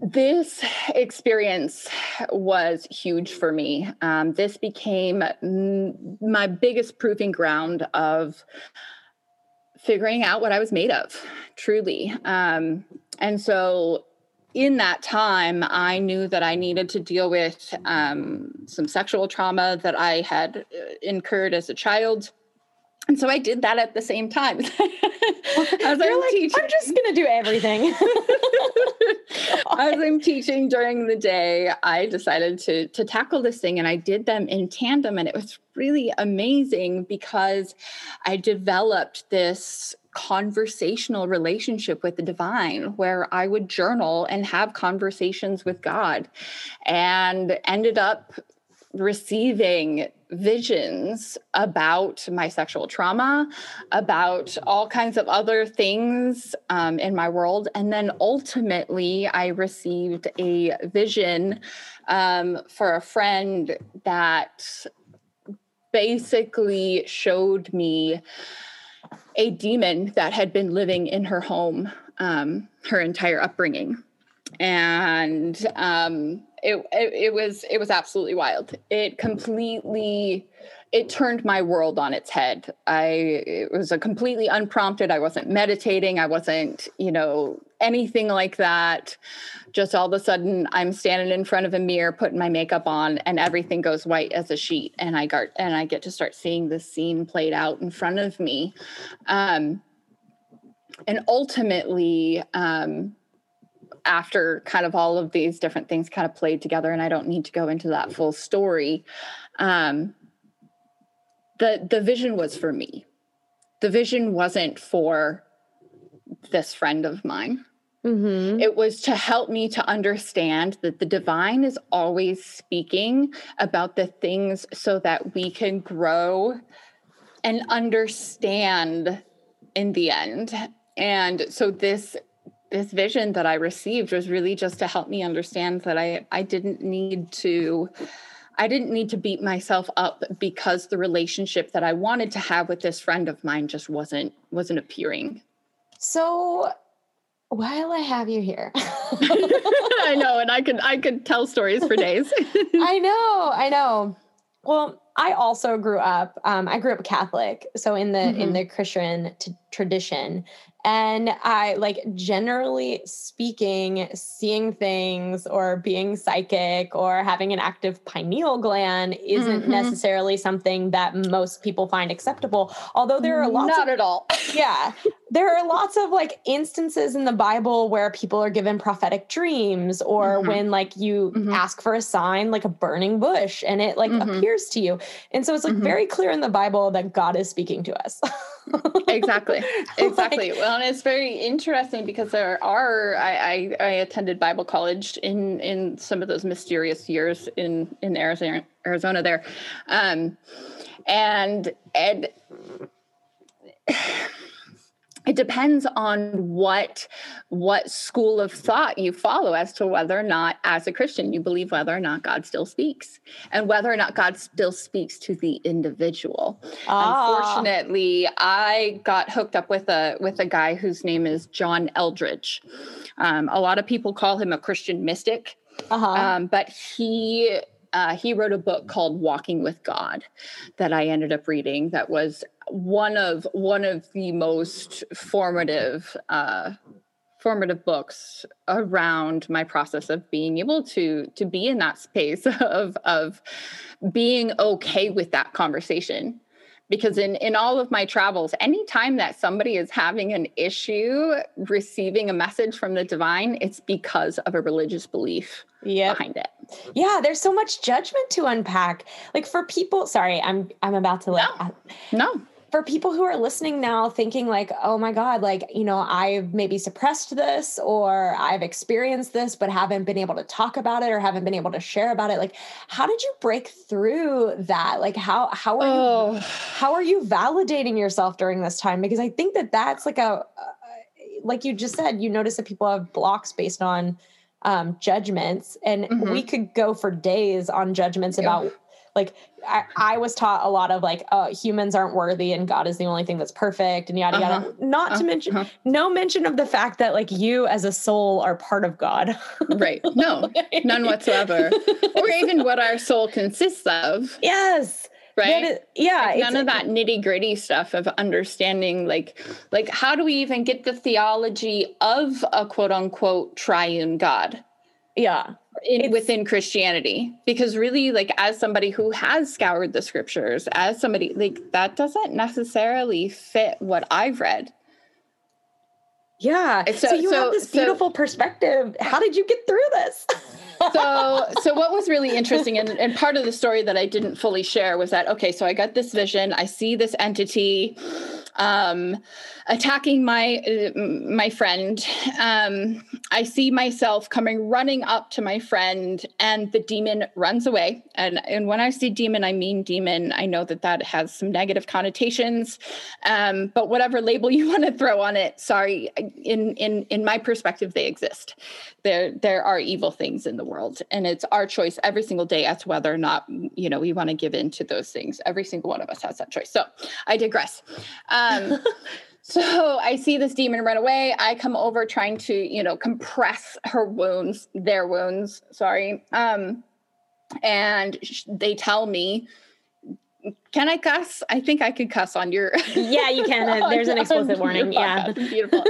this experience was huge for me. Um, this became m- my biggest proving ground of figuring out what I was made of, truly. Um, and so, in that time, I knew that I needed to deal with um, some sexual trauma that I had uh, incurred as a child and so I did that at the same time. [laughs] As I'm like, teaching. I'm just going to do everything. [laughs] As I'm teaching during the day, I decided to to tackle this thing, and I did them in tandem, and it was really amazing because I developed this conversational relationship with the divine where I would journal and have conversations with God and ended up receiving visions about my sexual trauma, about all kinds of other things um, in my world. And then ultimately, I received a vision um, for a friend that basically showed me a demon that had been living in her home um, her entire upbringing. And um, it, it, it was it was absolutely wild. It completely it turned my world on its head. I it was a completely unprompted. I wasn't meditating. I wasn't, you know, anything like that. Just all of a sudden I'm standing in front of a mirror putting my makeup on and everything goes white as a sheet and I got and I get to start seeing the scene played out in front of me. Um and ultimately um after kind of all of these different things kind of played together and i don't need to go into that full story um, the the vision was for me. The vision wasn't for this friend of mine. Mm-hmm. it was to help me to understand that the divine is always speaking about the things so that we can grow and understand in the end. And so this this vision that I received was really just to help me understand that I I didn't need to I didn't need to beat myself up because the relationship that I wanted to have with this friend of mine just wasn't wasn't appearing. So while I have you here. [laughs] I know, and I could I could tell stories for days. [laughs] I know, I know. Well, I also grew up. Um, I grew up Catholic, so in the mm-hmm. in the Christian t- tradition, and I like generally speaking, seeing things or being psychic or having an active pineal gland isn't mm-hmm. necessarily something that most people find acceptable. Although there are lots not of, at all. yeah. There are lots of like instances in the Bible where people are given prophetic dreams or mm-hmm. when like you mm-hmm. ask for a sign like a burning bush and it like mm-hmm. appears to you. And so it's like mm-hmm. very clear in the Bible that God is speaking to us. [laughs] exactly. [laughs] Exactly. like, well and it's very interesting because there are I, I, I attended bible college in in some of those mysterious years in in arizona arizona there. Um and and [sighs] [sighs] it depends on what what school of thought you follow as to whether or not as a christian you believe whether or not god still speaks and whether or not god still speaks to the individual ah. unfortunately i got hooked up with a with a guy whose name is john eldredge um, a lot of people call him a christian mystic uh-huh. um, but he uh, he wrote a book called Walking with God that I ended up reading. That was one of one of the most formative uh, formative books around my process of being able to to be in that space [laughs] of of being okay with that conversation because in in all of my travels anytime that somebody is having an issue receiving a message from the divine it's because of a religious belief yep. behind it. Yeah there's so much judgment to unpack. Like for people sorry i'm i'm about to like no, no for people who are listening now thinking like oh my god like you know i've maybe suppressed this or i've experienced this but haven't been able to talk about it or haven't been able to share about it like how did you break through that like how how are oh. you how are you validating yourself during this time because i think that that's like a like you just said you notice that people have blocks based on um, judgments and mm-hmm. we could go for days on judgments yeah. about like I, I, was taught a lot of like uh, humans aren't worthy and God is the only thing that's perfect and yada uh-huh. yada. Not uh-huh. to mention uh-huh. no mention of the fact that like you as a soul are part of God. right. [laughs] No, none whatsoever. or even what our soul consists of. Yes. Right. Is, yeah. Like none of that nitty gritty stuff of understanding like like how do we even get the theology of a quote unquote triune God? Yeah in, within Christianity because really like as somebody who has scoured the scriptures as somebody like that doesn't necessarily fit what I've read. Yeah. So, so you so, have this beautiful so, perspective. How did you get through this? [laughs] so [laughs] so what was really interesting and, and part of the story that I didn't fully share was that okay, so I got this vision, I see this entity um, attacking my uh, my friend. Um, I see myself coming running up to my friend, and the demon runs away. And and when I say demon, I mean demon. I know that that has some negative connotations, um, but whatever label you [laughs] want to throw on it, sorry. In in in my perspective, they exist. There there are evil things in the world, and it's our choice every single day as to whether or not you know we want to give in to those things. Every single one of us has that choice. So I digress. Um, [laughs] So I see this demon run away. I come over trying to, you know, compress her wounds, their wounds, sorry. Um, and sh- they tell me, can I cuss? I think I could cuss on your. [laughs] yeah, you can. [laughs] There's an explicit warning. Yeah, beautiful.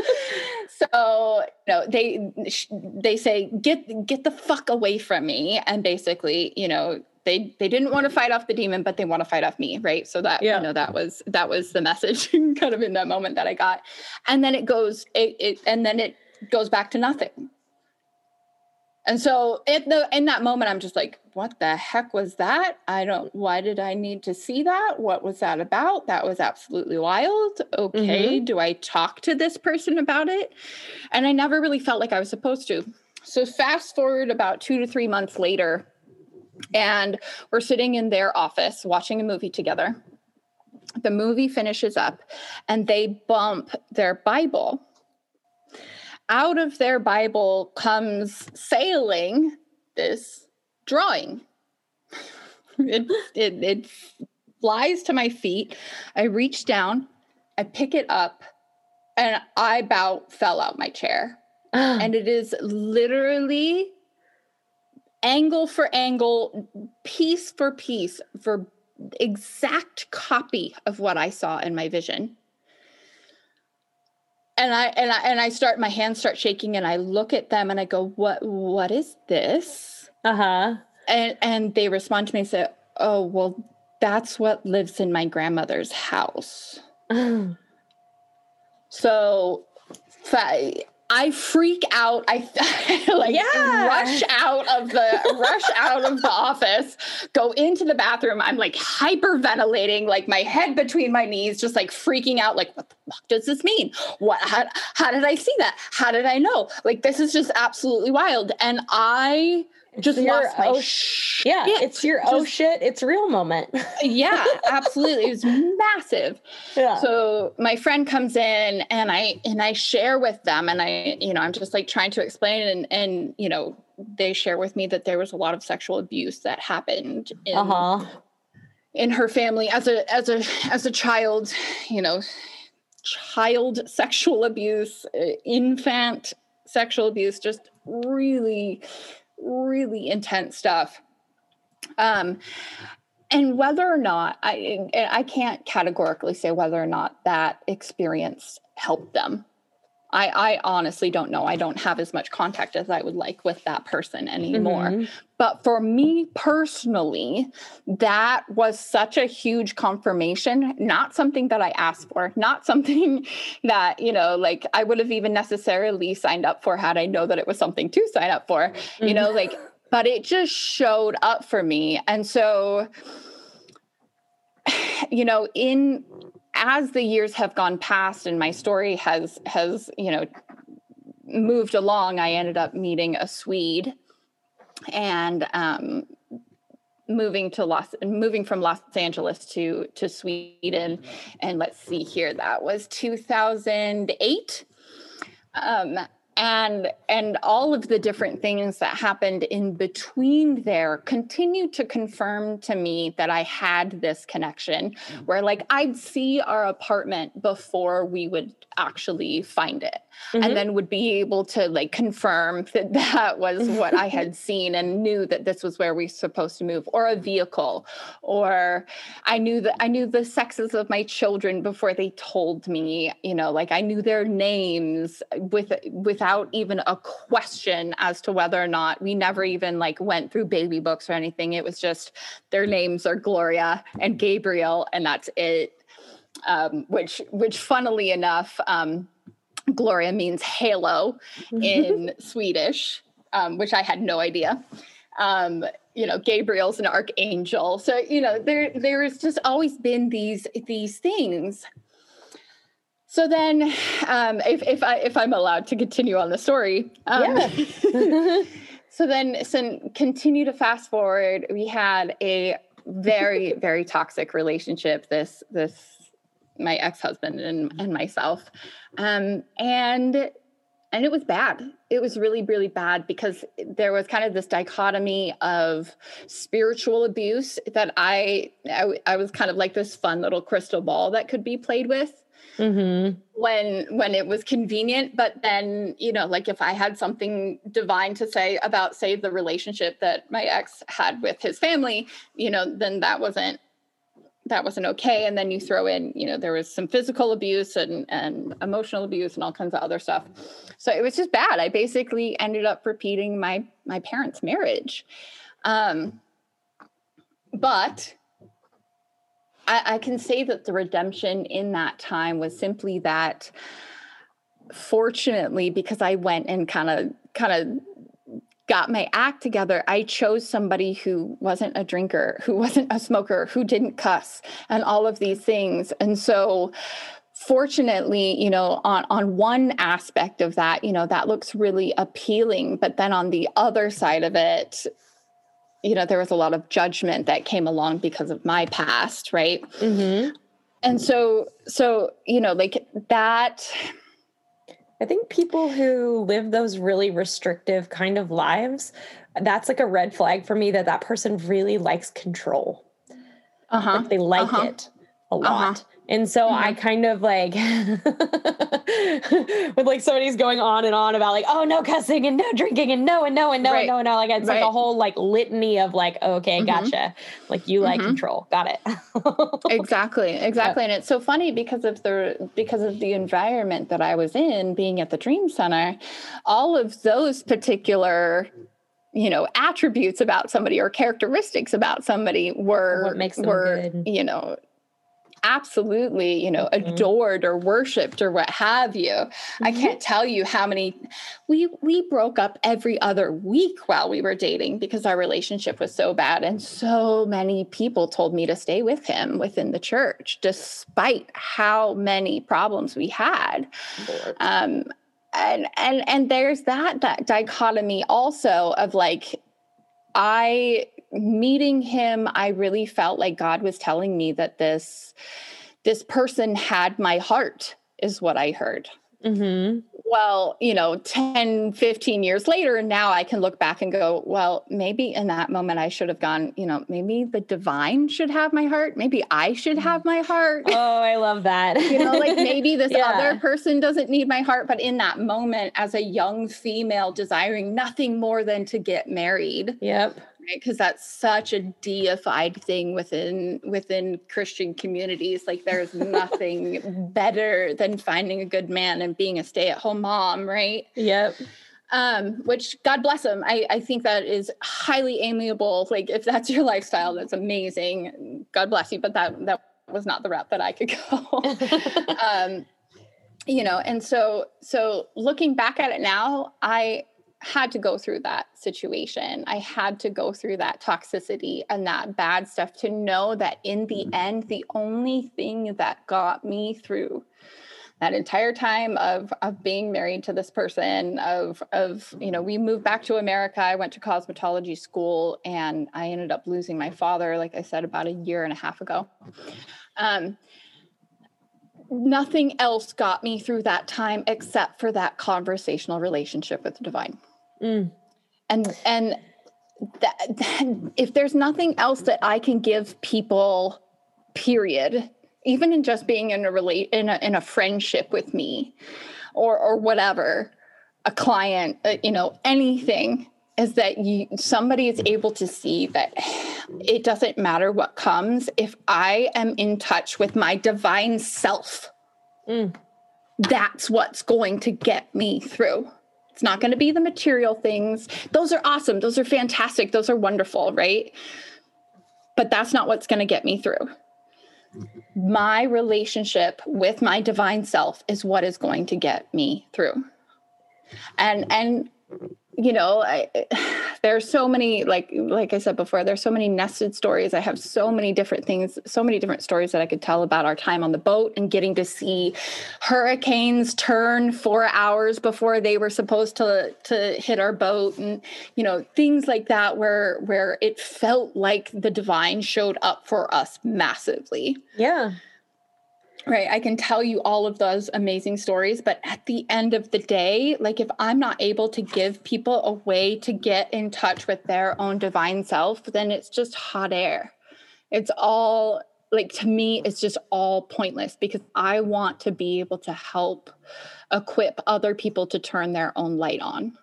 so you know, they they say get get the fuck away from me, and basically, you know, they they didn't want to fight off the demon but they want to fight off me right? So that yeah. you know that was that was the [laughs] message kind of in that moment that i got. And then it goes it, it and then it goes back to nothing. And so in the in that moment i'm just like what the heck was that? I don't why did i need to see that? What was that about? That was absolutely wild. Okay mm-hmm. do i talk to this person about it? And i never really felt like i was supposed to. So fast forward about two to three months later and we're sitting in their office watching a movie together. The movie finishes up and they bump their Bible. out of their Bible comes sailing this drawing. [laughs] it, it, it flies to my feet. I reach down, I pick it up, and I about fell out my chair. Ah. and it is literally angle for angle, piece for piece, for exact copy of what I saw in my vision. And I and I and I start my hands start shaking and I look at them and I go, What what is this? Uh-huh. And and they respond to me and say, Oh, well, that's what lives in my grandmother's house. [laughs] so I freak out. I [laughs] like yeah. rush out of the rush out of the office, go into the bathroom. I'm like hyperventilating, like my head between my knees, just like freaking out. Like, what the fuck does this mean? What? How, how did I see that? How did I know? Like, this is just absolutely wild. And I just your, oh, shit. Yeah, it's your oh, just, oh shit, it's real moment. yeah, [laughs] absolutely. It was massive. Yeah. So my friend comes in and I and I share with them and I, you know, I'm just like trying to explain and and you know, they share with me that there was a lot of sexual abuse that happened in uh-huh. in her family as a as a as a child, you know, child sexual abuse, uh, infant sexual abuse, just really really intense stuff. Um, and whether or not I, I can't categorically say whether or not that experience helped them. I, I honestly don't know. I don't have as much contact as I would like with that person anymore. Mm-hmm. But for me personally, that was such a huge confirmation, not something that I asked for, not [laughs] something that, you know, like I would have even necessarily signed up for had I know that it was something to sign up for, mm-hmm. you know, like, but it just showed up for me. And so, [sighs] you know, in as the years have gone past and my story has has you know moved along i ended up meeting a swede and um, moving to los moving from los angeles to to sweden. And let's see here that was 2008 um, and and all of the different things that happened in between there continued to confirm to me that i had this connection mm. where like i'd see our apartment before we would actually find it mm-hmm. and then would be able to like confirm [laughs] that that was what I had [laughs] seen and knew that this was where we were supposed to move or a vehicle or I knew that I knew the sexes of my children before they told me you know like I knew their names with with without even a question as to whether or not we never even like went through baby books or anything it was just their names are Gloria and Gabriel and that's it um, which which funnily enough, um, Gloria means halo in [laughs] Swedish, um, which I had no idea. Um, you know, Gabriel's an archangel, so you know there there has just always been these these things. So then, um, if if I if I'm allowed to continue on the story, um, yeah. [laughs] so then, so continue to fast forward. We had a very [laughs] very toxic relationship. This this my ex-husband and, and myself um, and and it was bad it was really really bad because there was kind of this dichotomy of spiritual abuse that I, I, I was kind of like this fun little crystal ball that could be played with mm-hmm. when when it was convenient but then you know like if i had something divine to say about say the relationship that my ex had with his family you know then that wasn't that wasn't okay. And then you throw in you know there was some physical abuse and and emotional abuse and all kinds of other stuff. So it was just bad. I basically ended up repeating my my parents marriage. Um but I, I can say that the redemption in that time was simply that fortunately because i went and kind of kind of got my act together, I chose somebody who wasn't a drinker, who wasn't a smoker, who didn't cuss, and all of these things. And so, fortunately, you know, on on one aspect of that, you know, that looks really appealing, but then on the other side of it, you know, there was a lot of judgment that came along because of my past, right? Mm-hmm. And so, so you know, like that I think people who live those really restrictive kind of lives, that's like a red flag for me that that person really likes control. Uh-huh. Like they like uh-huh. it a lot. Uh-huh. And so mm-hmm. I kind of like, [laughs] with like somebody's going on and on about like, oh, no cussing and no drinking and no and no and no right. and no and no. Like it's right. like a whole like litany of like, okay, mm-hmm. gotcha. Like you like mm-hmm. control. Got it. [laughs] exactly. Exactly. And it's so funny because of the, because of the environment that I was in being at the Dream Center, all of those particular you know attributes about somebody or characteristics about somebody were what makes them were good. you know absolutely, you know, mm-hmm. adored or worshipped or what have you. Mm-hmm. I can't tell you how many we we broke up every other week while we were dating because our relationship was so bad and so many people told me to stay with him within the church despite how many problems we had. Um and and and there's that that dichotomy also of like I meeting him, I really felt like God was telling me that this this person had my heart, is what I heard. Mm-hmm. Well, you know, 10, 15 years later, now I can look back and go, well, maybe in that moment I should have gone, you know, maybe the divine should have my heart. Maybe I should have my heart. Oh, I love that. you know, like [laughs] maybe this yeah. other person doesn't need my heart. But in that moment, as a young female desiring nothing more than to get married. Yep right because that's such a deified thing within within christian communities like there's [laughs] nothing better than finding a good man and being a stay-at-home mom right yep um, which God bless them. I, I think that is highly amiable. Like if that's your lifestyle, that's amazing. God bless you. But that that was not the route that I could go. [laughs] um, you know, and so so looking back at it now, I had to go through that situation. I had to go through that toxicity and that bad stuff to know that in the mm-hmm. end, the only thing that got me through that entire time of of being married to this person of of you know we moved back to america i went to cosmetology school and i ended up losing my father like i said about a year and a half ago um, nothing else got me through that time except for that conversational relationship with the divine Mm. And and that, that, if there's nothing else that I can give people, period, even in just being in a relate in a in a friendship with me, or or whatever, a client, uh, you know, anything is that you somebody is able to see that it doesn't matter what comes if I am in touch with my divine self. Mm. That's what's going to get me through. It's not going to be the material things. Those are awesome. Those are fantastic. Those are wonderful, right? But that's not what's going to get me through. My relationship with my divine self is what is going to get me through. And and you know I, eh, [sighs] there's so many like like i said before there's so many nested stories. I have so many different things so many different stories that i could tell about our time on the boat and getting to see hurricanes turn four hours before they were supposed to to hit our boat and you know things like that where where it felt like the divine showed up for us massively. Yeah right i can tell you all of those amazing stories but at the end of the day like if i'm not able to give people a way to get in touch with their own divine self then it's just hot air it's all like to me it's just all pointless because i want to be able to help equip other people to turn their own light on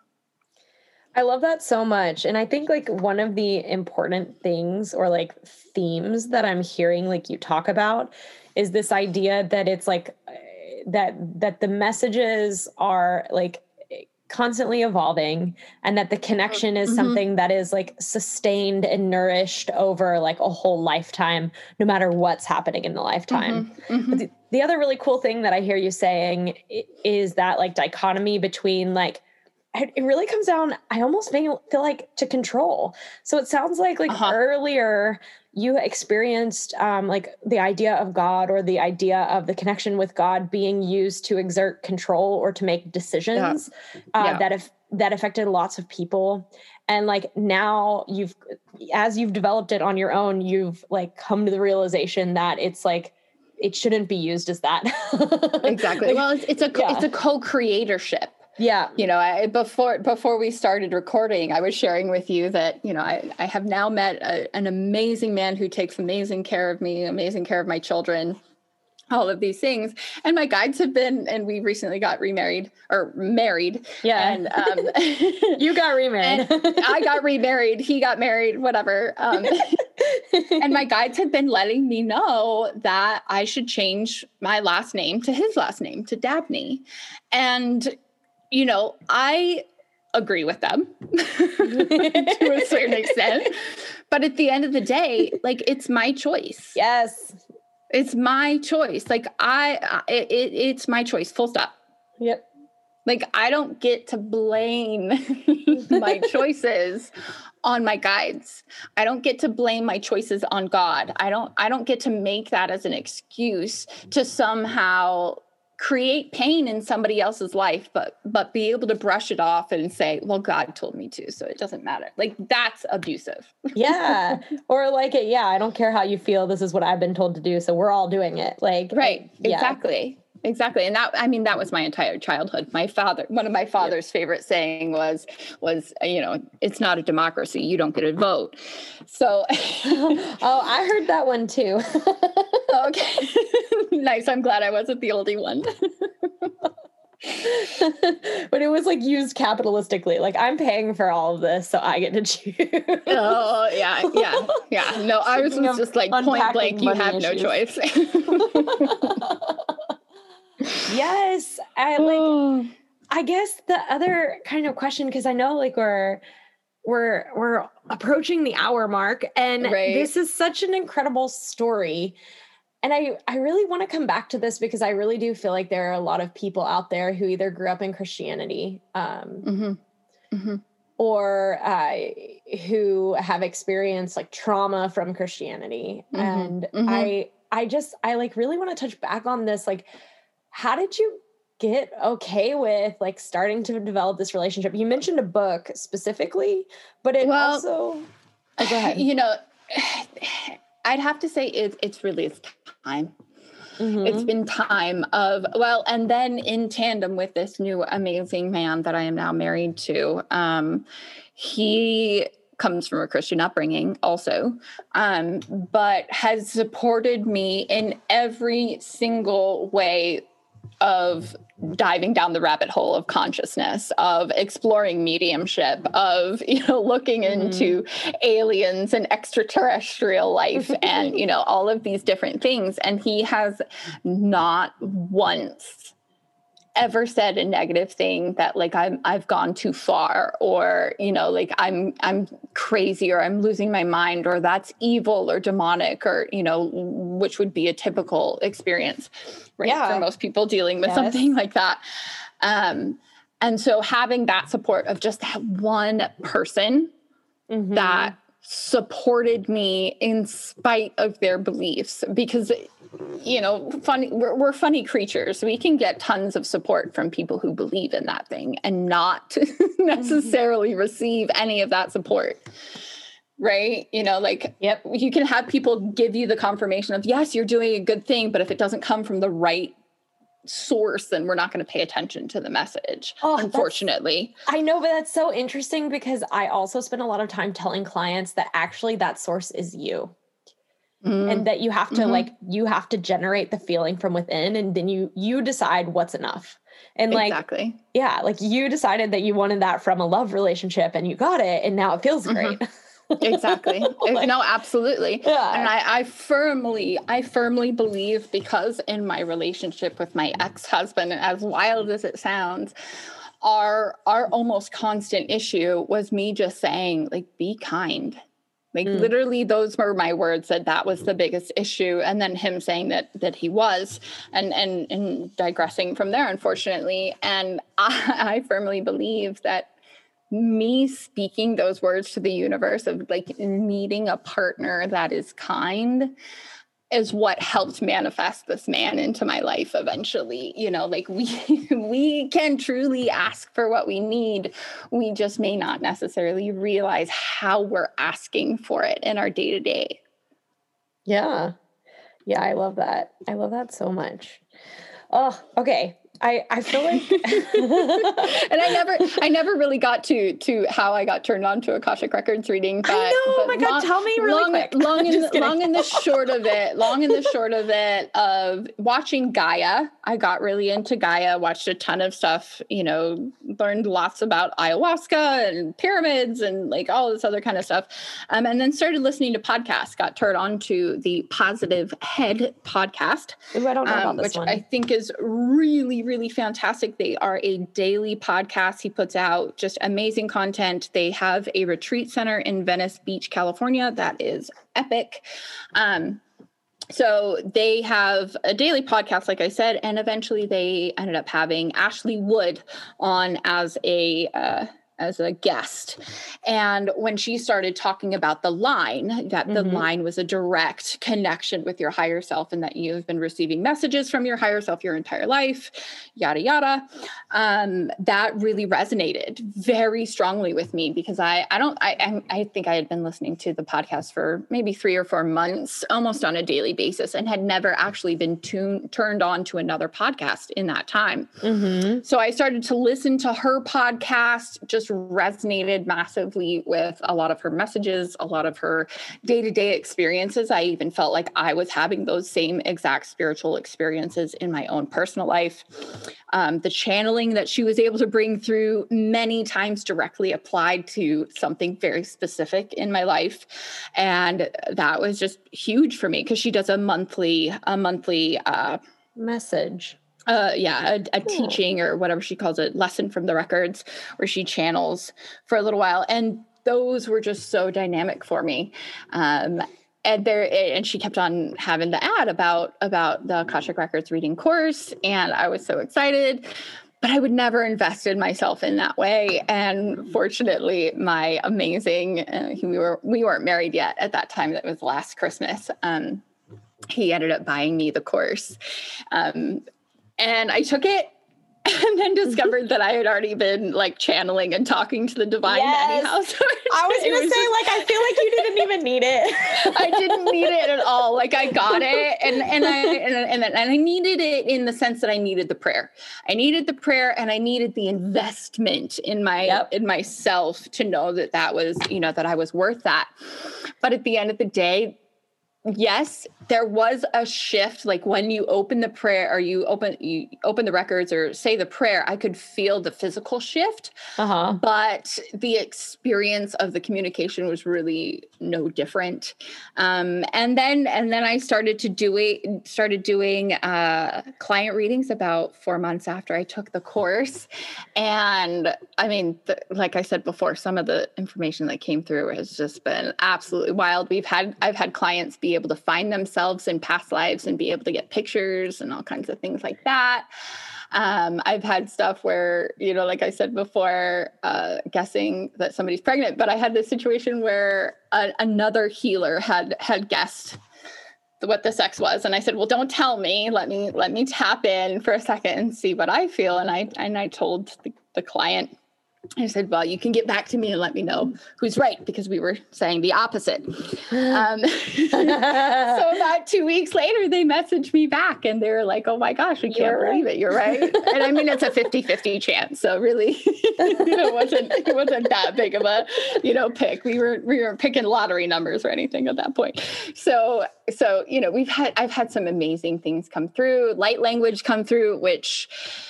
I love that so much. And I think like one of the important things or like themes that I'm hearing like you talk about is this idea that it's like that that the messages are like constantly evolving and that the connection is mm-hmm. something that is like sustained and nourished over like a whole lifetime no matter what's happening in the lifetime mm-hmm. Mm-hmm. The, the other really cool thing that i hear you saying is that like dichotomy between like it really comes down i almost feel, like to control so it sounds like like uh-huh. earlier you experienced um, like the idea of god or the idea of the connection with god being used to exert control or to make decisions yeah. Uh, yeah. that have that affected lots of people and like now you've as you've developed it on your own you've like come to the realization that it's like it shouldn't be used as that. [laughs] exactly. Like, well, it's, it's a yeah. it's a co-creatorship. Yeah. You know, I, before before we started recording, I was sharing with you that, you know, I, I have now met a, an amazing man who takes amazing care of me, amazing care of my children all of these things. And my guides have been, and we recently got remarried or married. Yeah. And um, [laughs] you got remarried. I got remarried. He got married, whatever. Um, [laughs] and my guides have been letting me know that I should change my last name to his last name, to Dabney. And, you know, I agree with them [laughs] to a certain extent. But at the end of the day, like it's my choice. Yes. It's my choice. Like I, it, it, it's my choice. Full stop. Yep. Like I don't get to blame [laughs] my choices on my guides. I don't get to blame my choices on God. I don't. I don't get to make that as an excuse to somehow create pain in somebody else's life but but be able to brush it off and say well god told me to so it doesn't matter. Like that's abusive. Yeah. [laughs] Or like it yeah i don't care how you feel this is what i've been told to do so we're all doing it. Like right. yeah. exactly exactly and that i mean that was my entire childhood. My father one of my father's favorite saying was was you know it's not a democracy you don't get a vote. So [laughs] [laughs] oh i heard that one too. [laughs] Okay. Nice i'm glad i wasn't the only one. But it was like used capitalistically like i'm paying for all of this so i get to choose. Oh yeah yeah yeah. No i was just like point blank you have issues. no choice yes i like i guess the other kind of question because i know like we're we're we're approaching the hour mark and right. this is such an incredible story and i i really want to come back to this because i really do feel like there are a lot of people out there who either grew up in christianity um, mm-hmm. Mm-hmm. or uh, who have experienced like trauma from christianity mm-hmm. and mm-hmm. i i just i like really want to touch back on this like how did you get okay with like starting to develop this relationship? You mentioned a book specifically, but it well, also oh, go ahead. [sighs] You know, [sighs] I'd have to say it's it's really it's time. Mm-hmm. It's been time of well, and then in tandem with this new amazing man that I am now married to, um, he comes from a Christian upbringing also, um, but has supported me in every single way of diving down the rabbit hole of consciousness of exploring mediumship of you know looking mm-hmm. into aliens and extraterrestrial life [laughs] and you know all of these different things and he has not once ever said a negative thing that like I'm I've gone too far or you know like I'm I'm crazy or I'm losing my mind or that's evil or demonic or you know which would be a typical experience right yeah. for most people dealing with yes. something [laughs] like that um and so having that support of just that one person mm-hmm. that supported me in spite of their beliefs because you know funny we're, we're, funny creatures. We can get tons of support from people who believe in that thing and not [laughs] necessarily mm-hmm. receive any of that support right? You know like yep. you can have people give you the confirmation of yes you're doing a good thing but if it doesn't come from the right source then we're not going to pay attention to the message oh, unfortunately. I know but that's so interesting because i also spend a lot of time telling clients that actually that source is you mm-hmm. and that you have to mm-hmm. like you have to generate the feeling from within and then you you decide what's enough and like exactly yeah like you decided that you wanted that from a love relationship and you got it and now it feels mm-hmm. great exactly [laughs] like, no absolutely yeah. and I, I firmly i firmly believe because in my relationship with my ex-husband as wild as it sounds our our almost constant issue was me just saying like be kind like mm. literally those were my words that that was the biggest issue and then him saying that that he was and and and digressing from there unfortunately and i, [laughs] I firmly believe that me speaking those words to the universe of like needing a partner that is kind is what helped manifest this man into my life eventually you know like we [laughs] we can truly ask for what we need we just may not necessarily realize how we're asking for it in our day to day yeah Yeah, I love that. I love that so much. Oh, okay. I, I feel like [laughs] [laughs] and I never I never really got to to how I got turned on to Akashic Records reading. But, I know. Oh but oh my god, long, tell me really long, quick. [laughs] Long in the, long in the short of it, long in the short of it of watching Gaia. I got really into Gaia, watched a ton of stuff, you know, learned lots about ayahuasca and pyramids and like all this other kind of stuff. Um, and then started listening to podcasts, got turned on to the Positive Head podcast. Ooh, I don't know um, about this which one. I think is really, really fantastic. They are a daily podcast. He puts out just amazing content. They have a retreat center in Venice Beach, California. That is epic. Um, so they have a daily podcast, like I said, and eventually they ended up having Ashley Wood on as a uh, as a guest. And when she started talking about the line, that mm-hmm. the line was a direct connection with your higher self and that you've been receiving messages from your higher self your entire life, yada, yada, um, that really resonated very strongly with me because I, I don't, I, I think I had been listening to the podcast for maybe three or four months, almost on a daily basis, and had never actually been tuned, turned on to another podcast in that time. Mm-hmm. So I started to listen to her podcast, just resonated massively with a lot of her messages, a lot of her day to day experiences. I even felt like I was having those same exact spiritual experiences in my own personal life. Um, the channeling that she was able to bring through many times directly applied to something very specific in my life. And that was just huge for me because she does a monthly, a monthly, uh, message uh yeah a, a cool. teaching or whatever she calls it lesson from the records where she channels for a little while. And those were just so dynamic for me. Um and there and she kept on having the ad about about the akashic records reading course and i was so excited. But i would never invest in myself in that way. And fortunately my amazing uh, we were we weren't married yet at that time that was last christmas um he ended up buying me the course. Um, and I took it [laughs] and then discovered that I had already been like channeling and talking to the divine yes. anyhow. [laughs] So I was gonna was say, just, like, I feel like you didn't even need it. [laughs] I didn't need it at all. Like I got it, and and I and, and and I needed it in the sense that I needed the prayer. I needed the prayer, and I needed the investment in my yep. in myself to know that that was you know that I was worth that. But at the end of the day, yes there was a shift like when you open the prayer or you open you open the records or say the prayer i could feel the physical shift uh-huh. but the experience of the communication was really no different. Um, and then and then i started to do it started doing uh, client readings about four months after i took the course. And i mean the, like i said before some of the information that came through has just been absolutely wild. We've had i've had clients be able to find themselves in past lives and be able to get pictures and all kinds of things like that. Um, I've had stuff where, you know, like I said before, uh, guessing that somebody's pregnant, but I had this situation where a, another healer had had guessed what the sex was and i said well don't tell me. Let me let me tap in for a second and see what i feel. And i and i told the, the client I said, Well, you can get back to me and let me know who's right because we were saying the opposite. Um, [laughs] so, about two weeks later, they messaged me back and they were like, Oh my gosh, we can't You're believe right. it. You're right. and I mean, it's a 50 50 chance. So, really, [laughs] it, wasn't, it wasn't that big of a, you know, pick. We were, we weren't picking lottery numbers or anything at that point. So, so, you know, we've had, I've had some amazing things come through, light language come through, which,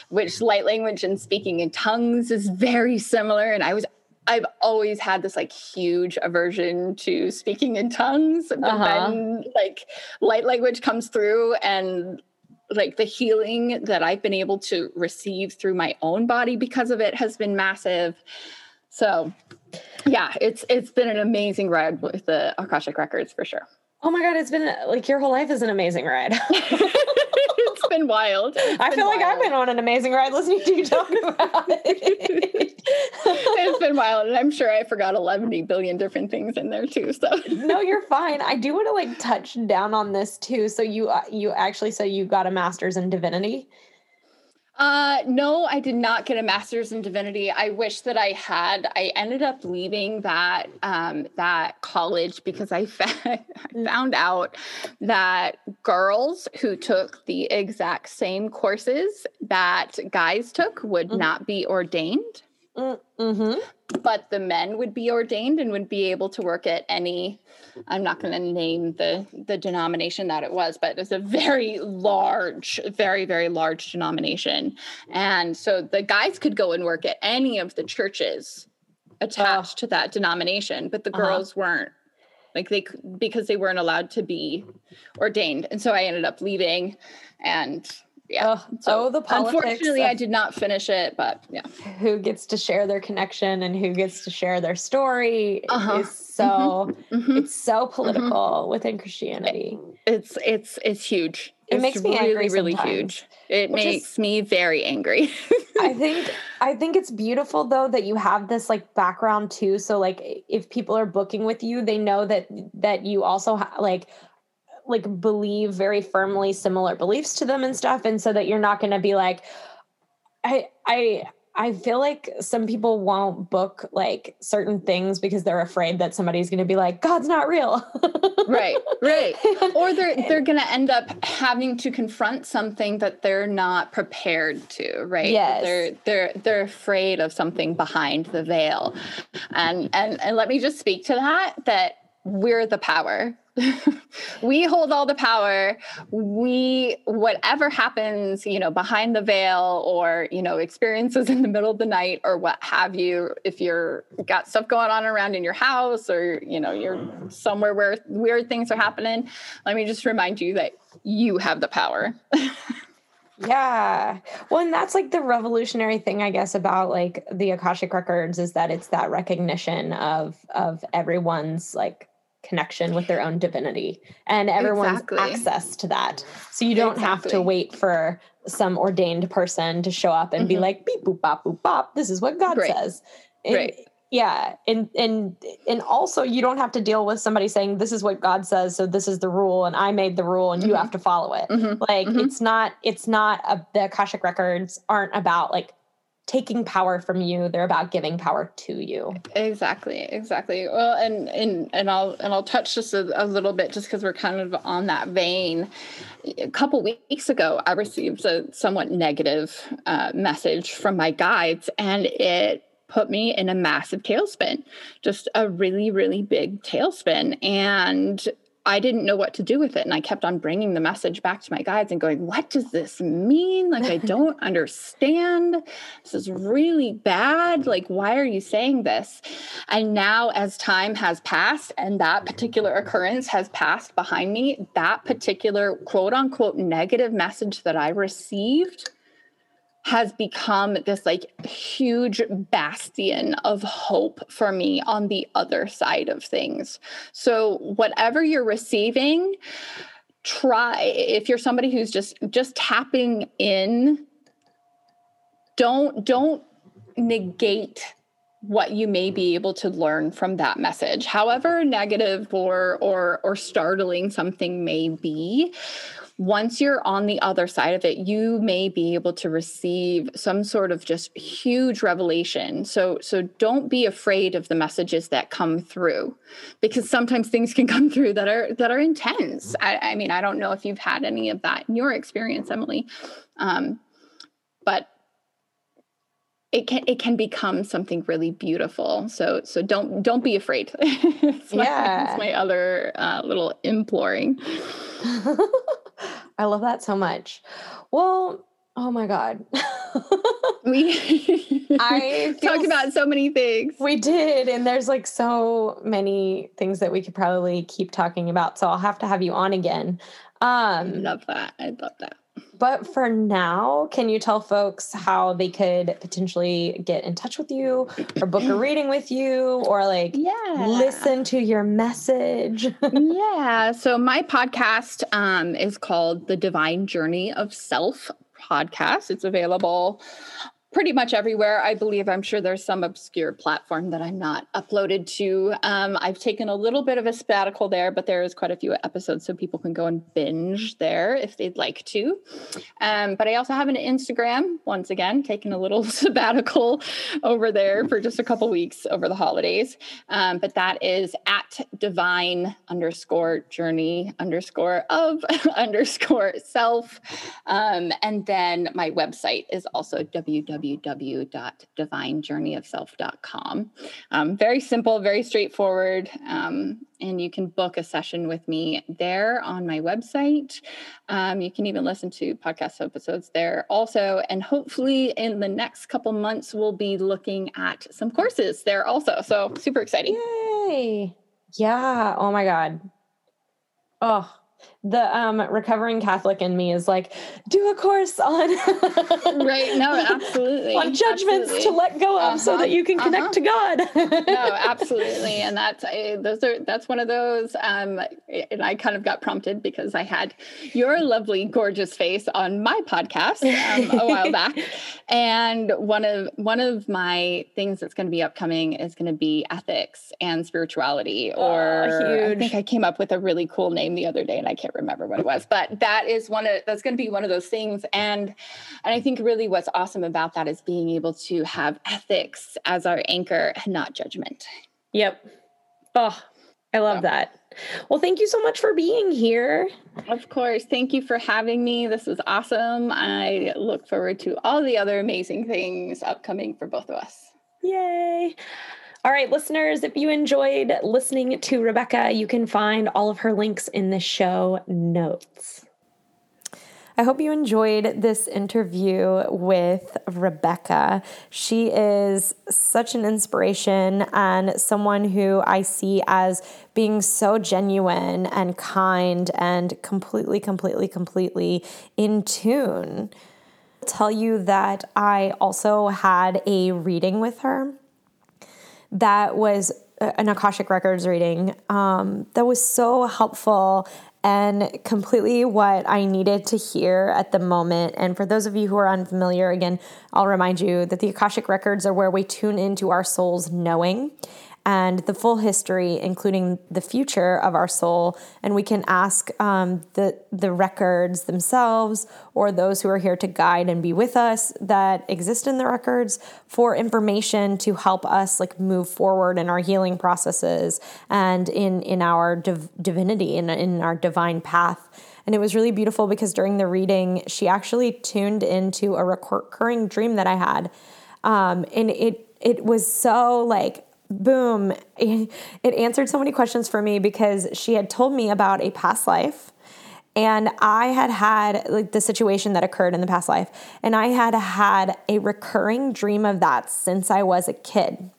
which light language and speaking in tongues is very similar. And I was I've always had this like huge aversion to speaking in tongues, but uh-huh. then like light language comes through and like the healing that I've been able to receive through my own body because of it has been massive. So yeah, it's it's been an amazing ride with the Akashic Records for sure. Oh my god, it's been like your whole life is an amazing ride. [laughs] it's been wild. It's I been feel wild. like I've been on an amazing ride listening to you talk about it. it's been wild, and I'm sure I forgot 11 billion different things in there too. So no, you're fine. I do want to like touch down on this too. So you uh, you actually said you got a master's in divinity. Uh, no, I did not get a master's in divinity. I wish that I had. I ended up leaving that um, that college because I, [laughs] fa- I mm. found out that girls who took the exact same courses that guys took would mm-hmm. not be ordained. Mm, mm-hmm. But the men would be ordained and would be able to work at any I'm not going to name the the denomination that it was, but it was a very large, very very large denomination, and so the guys could go and work at any of the churches attached to that denomination, but the uh-huh. girls weren't. Like they because they weren't allowed to be ordained, and so I ended up leaving, and yeah. Oh, so oh, the politics. Unfortunately, I did not finish it, but yeah. Who gets to share their connection and who gets to share their story uh-huh. is so mm-hmm. mm-hmm. it's so mm-hmm. political mm-hmm. within Christianity. It's it's it's huge. It it's makes me really angry really huge. It makes is, me very angry. [laughs] I think I think it's beautiful though that you have this like background too. So like if people are booking with you, they know that that you also ha- like like believe very firmly similar beliefs to them and stuff and so that you're not going to be like i i I feel like some people won't book like certain things because they're afraid that somebody's going to be like, God's not real. [laughs] right, right. Or they're they're going to end up having to confront something that they're not prepared to. Right. Yes. They're they're they're afraid of something behind the veil, and and and let me just speak to that. That we're the power. [laughs] We hold all the power. We whatever happens you know behind the veil or you know experiences in the middle of the night or what have you if you're got stuff going on around in your house or you know you're somewhere where weird things are happening let me just remind you that you have the power. [laughs] Yeah. Well, and that's like the revolutionary thing, I guess, about like the Akashic records is that it's that recognition of of everyone's like connection with their own divinity and everyone's exactly. access to that. So you don't exactly. have to wait for some ordained person to show up and mm-hmm. be like beep boop bop boop bop. This is what God right. says. And, right. Yeah. And and and also you don't have to deal with somebody saying this is what God says, so this is the rule, and I made the rule and mm-hmm. you have to follow it. Mm-hmm. Like mm-hmm. it's not it's not a, the Akashic records aren't about like taking power from you they're about giving power to you. Exactly exactly. Well and and and i'll and i'll touch just a, a little bit just because we're kind of on that vein. A couple weeks ago i received a somewhat negative uh, message from my guides and it put me in a massive tailspin just a really really big tailspin. And I didn't know what to do with it. And I kept on bringing the message back to my guides and going, What does this mean? Like, I [laughs] don't understand. This is really bad. Like, why are you saying this? And now, as time has passed and that particular occurrence has passed behind me, that particular quote unquote negative message that I received has become this like huge bastion of hope for me on the other side of things. So whatever you're receiving, try if you're somebody who's just just tapping in don't don't negate what you may be able to learn from that message however negative or or or startling something may be once you're on the other side of it, you may be able to receive some sort of just huge revelation. So, so don't be afraid of the messages that come through, because sometimes things can come through that are that are intense. I, I mean, I don't know if you've had any of that in your experience, Emily, um, but it can it can become something really beautiful. So so don't don't be afraid. [laughs] it's my, yeah, it's my other uh, little imploring. [laughs] I love that so much. Well, oh my God. we [laughs] I [laughs] talked about so many things. We did. And there's like so many things that we could probably keep talking about. So I'll have to have you on again. Um, I love that. I love that. But for now, can you tell folks how they could potentially get in touch with you or book a reading with you or like yeah. listen to your message? [laughs] yeah. So my podcast um, is called The Divine Journey of Self podcast. It's available pretty much everywhere. I believe I'm sure there's some obscure platform that I'm not uploaded to. Um, I've taken a little bit of a sabbatical there, but there is quite a few episodes, so people can go and binge there if they'd like to. Um, but I also have an Instagram, once again, taking a little [laughs] sabbatical over there for just a couple weeks over the holidays. Um, but that is at divine underscore journey underscore of [laughs] underscore self. Um, and then my website is also www www.divinejourneyofself.com. Um, very simple, very straightforward. Um, and you can book a session with me there on my website. Um, you can even listen to podcast episodes there also. And hopefully, in the next couple months, we'll be looking at some courses there also. So, super exciting. Yay! Yeah. Oh my God. Oh, the um recovering catholic in me is like do a course on [laughs] right no absolutely [laughs] on judgments absolutely. to let go of uh-huh. so that you can connect uh-huh. to god no [laughs] absolutely and that's uh, those are that's one of those um and i kind of got prompted because i had your lovely gorgeous face on my podcast um, a while back and one of one of my things that's going to be upcoming is going to be ethics and spirituality or oh, i think i came up with a really cool name the other day and i can't remember what it was, but that is one of that's going to be one of those things. And and I think really what's awesome about that is being able to have ethics as our anchor and not judgment. Yep. Oh, I love so. that. Well, thank you so much for being here. Of course. Thank you for having me. This was awesome. I look forward to all the other amazing things upcoming for both of us. Yay. All right, listeners, if you enjoyed listening to Rebecca, you can find all of her links in the show notes. I hope you enjoyed this interview with Rebecca. She is such an inspiration and someone who I see as being so genuine and kind and completely, completely, completely in tune. I'll tell you that I also had a reading with her that was an Akashic Records reading um, that was so helpful and completely what I needed to hear at the moment. And for those of you who are unfamiliar, again, I'll remind you that the Akashic Records are where we tune into our soul's knowing and the full history, including the future of our soul. And we can ask um, the the records themselves or those who are here to guide and be with us that exist in the records for information to help us like move forward in our healing processes and in in our div- divinity and in, in our divine path. And it was really beautiful because during the reading, she actually tuned into a recurring dream that I had. Um, and it it was so like boom, [laughs] it answered so many questions for me because she had told me about a past life. And I had had like the situation that occurred in the past life, and I had had a recurring dream of that since I was a kid.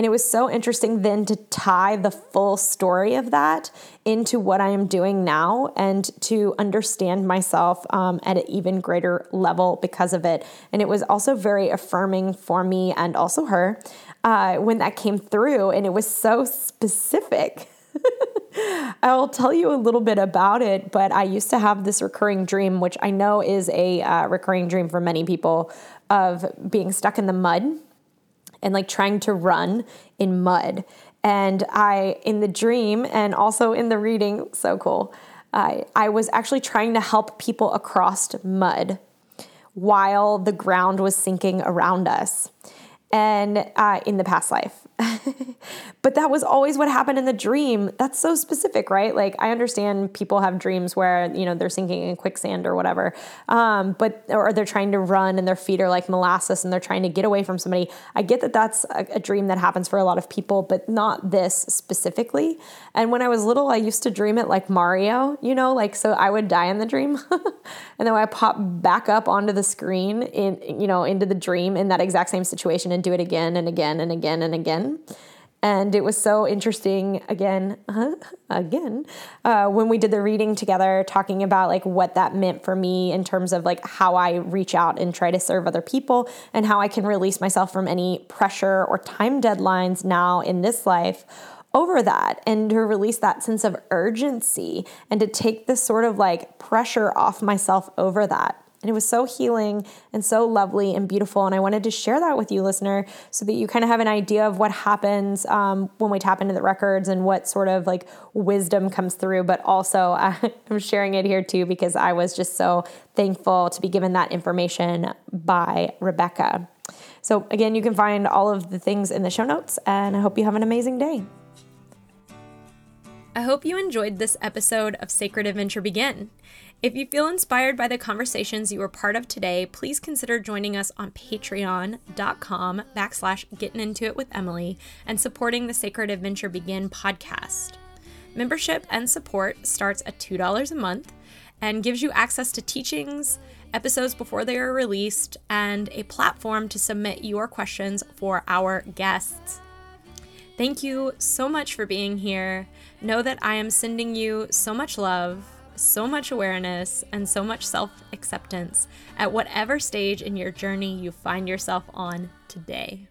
And it was so interesting then to tie the full story of that into what I am doing now and to understand myself um, at an even greater level because of it. And it was also very affirming for me and also her uh, when that came through, and it was so specific. [laughs] I'll tell you a little bit about it, but I used to have this recurring dream, which I know is a uh, recurring dream for many people, of being stuck in the mud and like trying to run in mud. And I, in the dream and also in the reading, so cool, I, I was actually trying to help people across mud while the ground was sinking around us and uh, in the past life. [laughs] but that was always what happened in the dream. That's so specific, right? Like I understand people have dreams where you know they're sinking in quicksand or whatever, um, but or they're trying to run and their feet are like molasses and they're trying to get away from somebody. I get that that's a, a dream that happens for a lot of people, but not this specifically. And when I was little, I used to dream it like Mario, you know, like so I would die in the dream, [laughs] and then I pop back up onto the screen in you know into the dream in that exact same situation and do it again and again and again and again. And it was so interesting again, uh, [laughs] again, uh, when we did the reading together, talking about like what that meant for me in terms of like how I reach out and try to serve other people and how I can release myself from any pressure or time deadlines now in this life over that and to release that sense of urgency and to take this sort of like pressure off myself over that. And it was so healing and so lovely and beautiful. And I wanted to share that with you, listener, so that you kind of have an idea of what happens um, when we tap into the records and what sort of like wisdom comes through. But also, [laughs] I'm sharing it here too because I was just so thankful to be given that information by Rebecca. So, again, you can find all of the things in the show notes, and I hope you have an amazing day. I hope you enjoyed this episode of Sacred Adventure Begin. If you feel inspired by the conversations you were part of today, please consider joining us on patreon.com backslash getting into it with Emily and supporting the Sacred Adventure Begin podcast. Membership and support starts at $2 a month and gives you access to teachings, episodes before they are released, and a platform to submit your questions for our guests. Thank you so much for being here. Know that I am sending you so much love, so much awareness, and so much self acceptance at whatever stage in your journey you find yourself on today.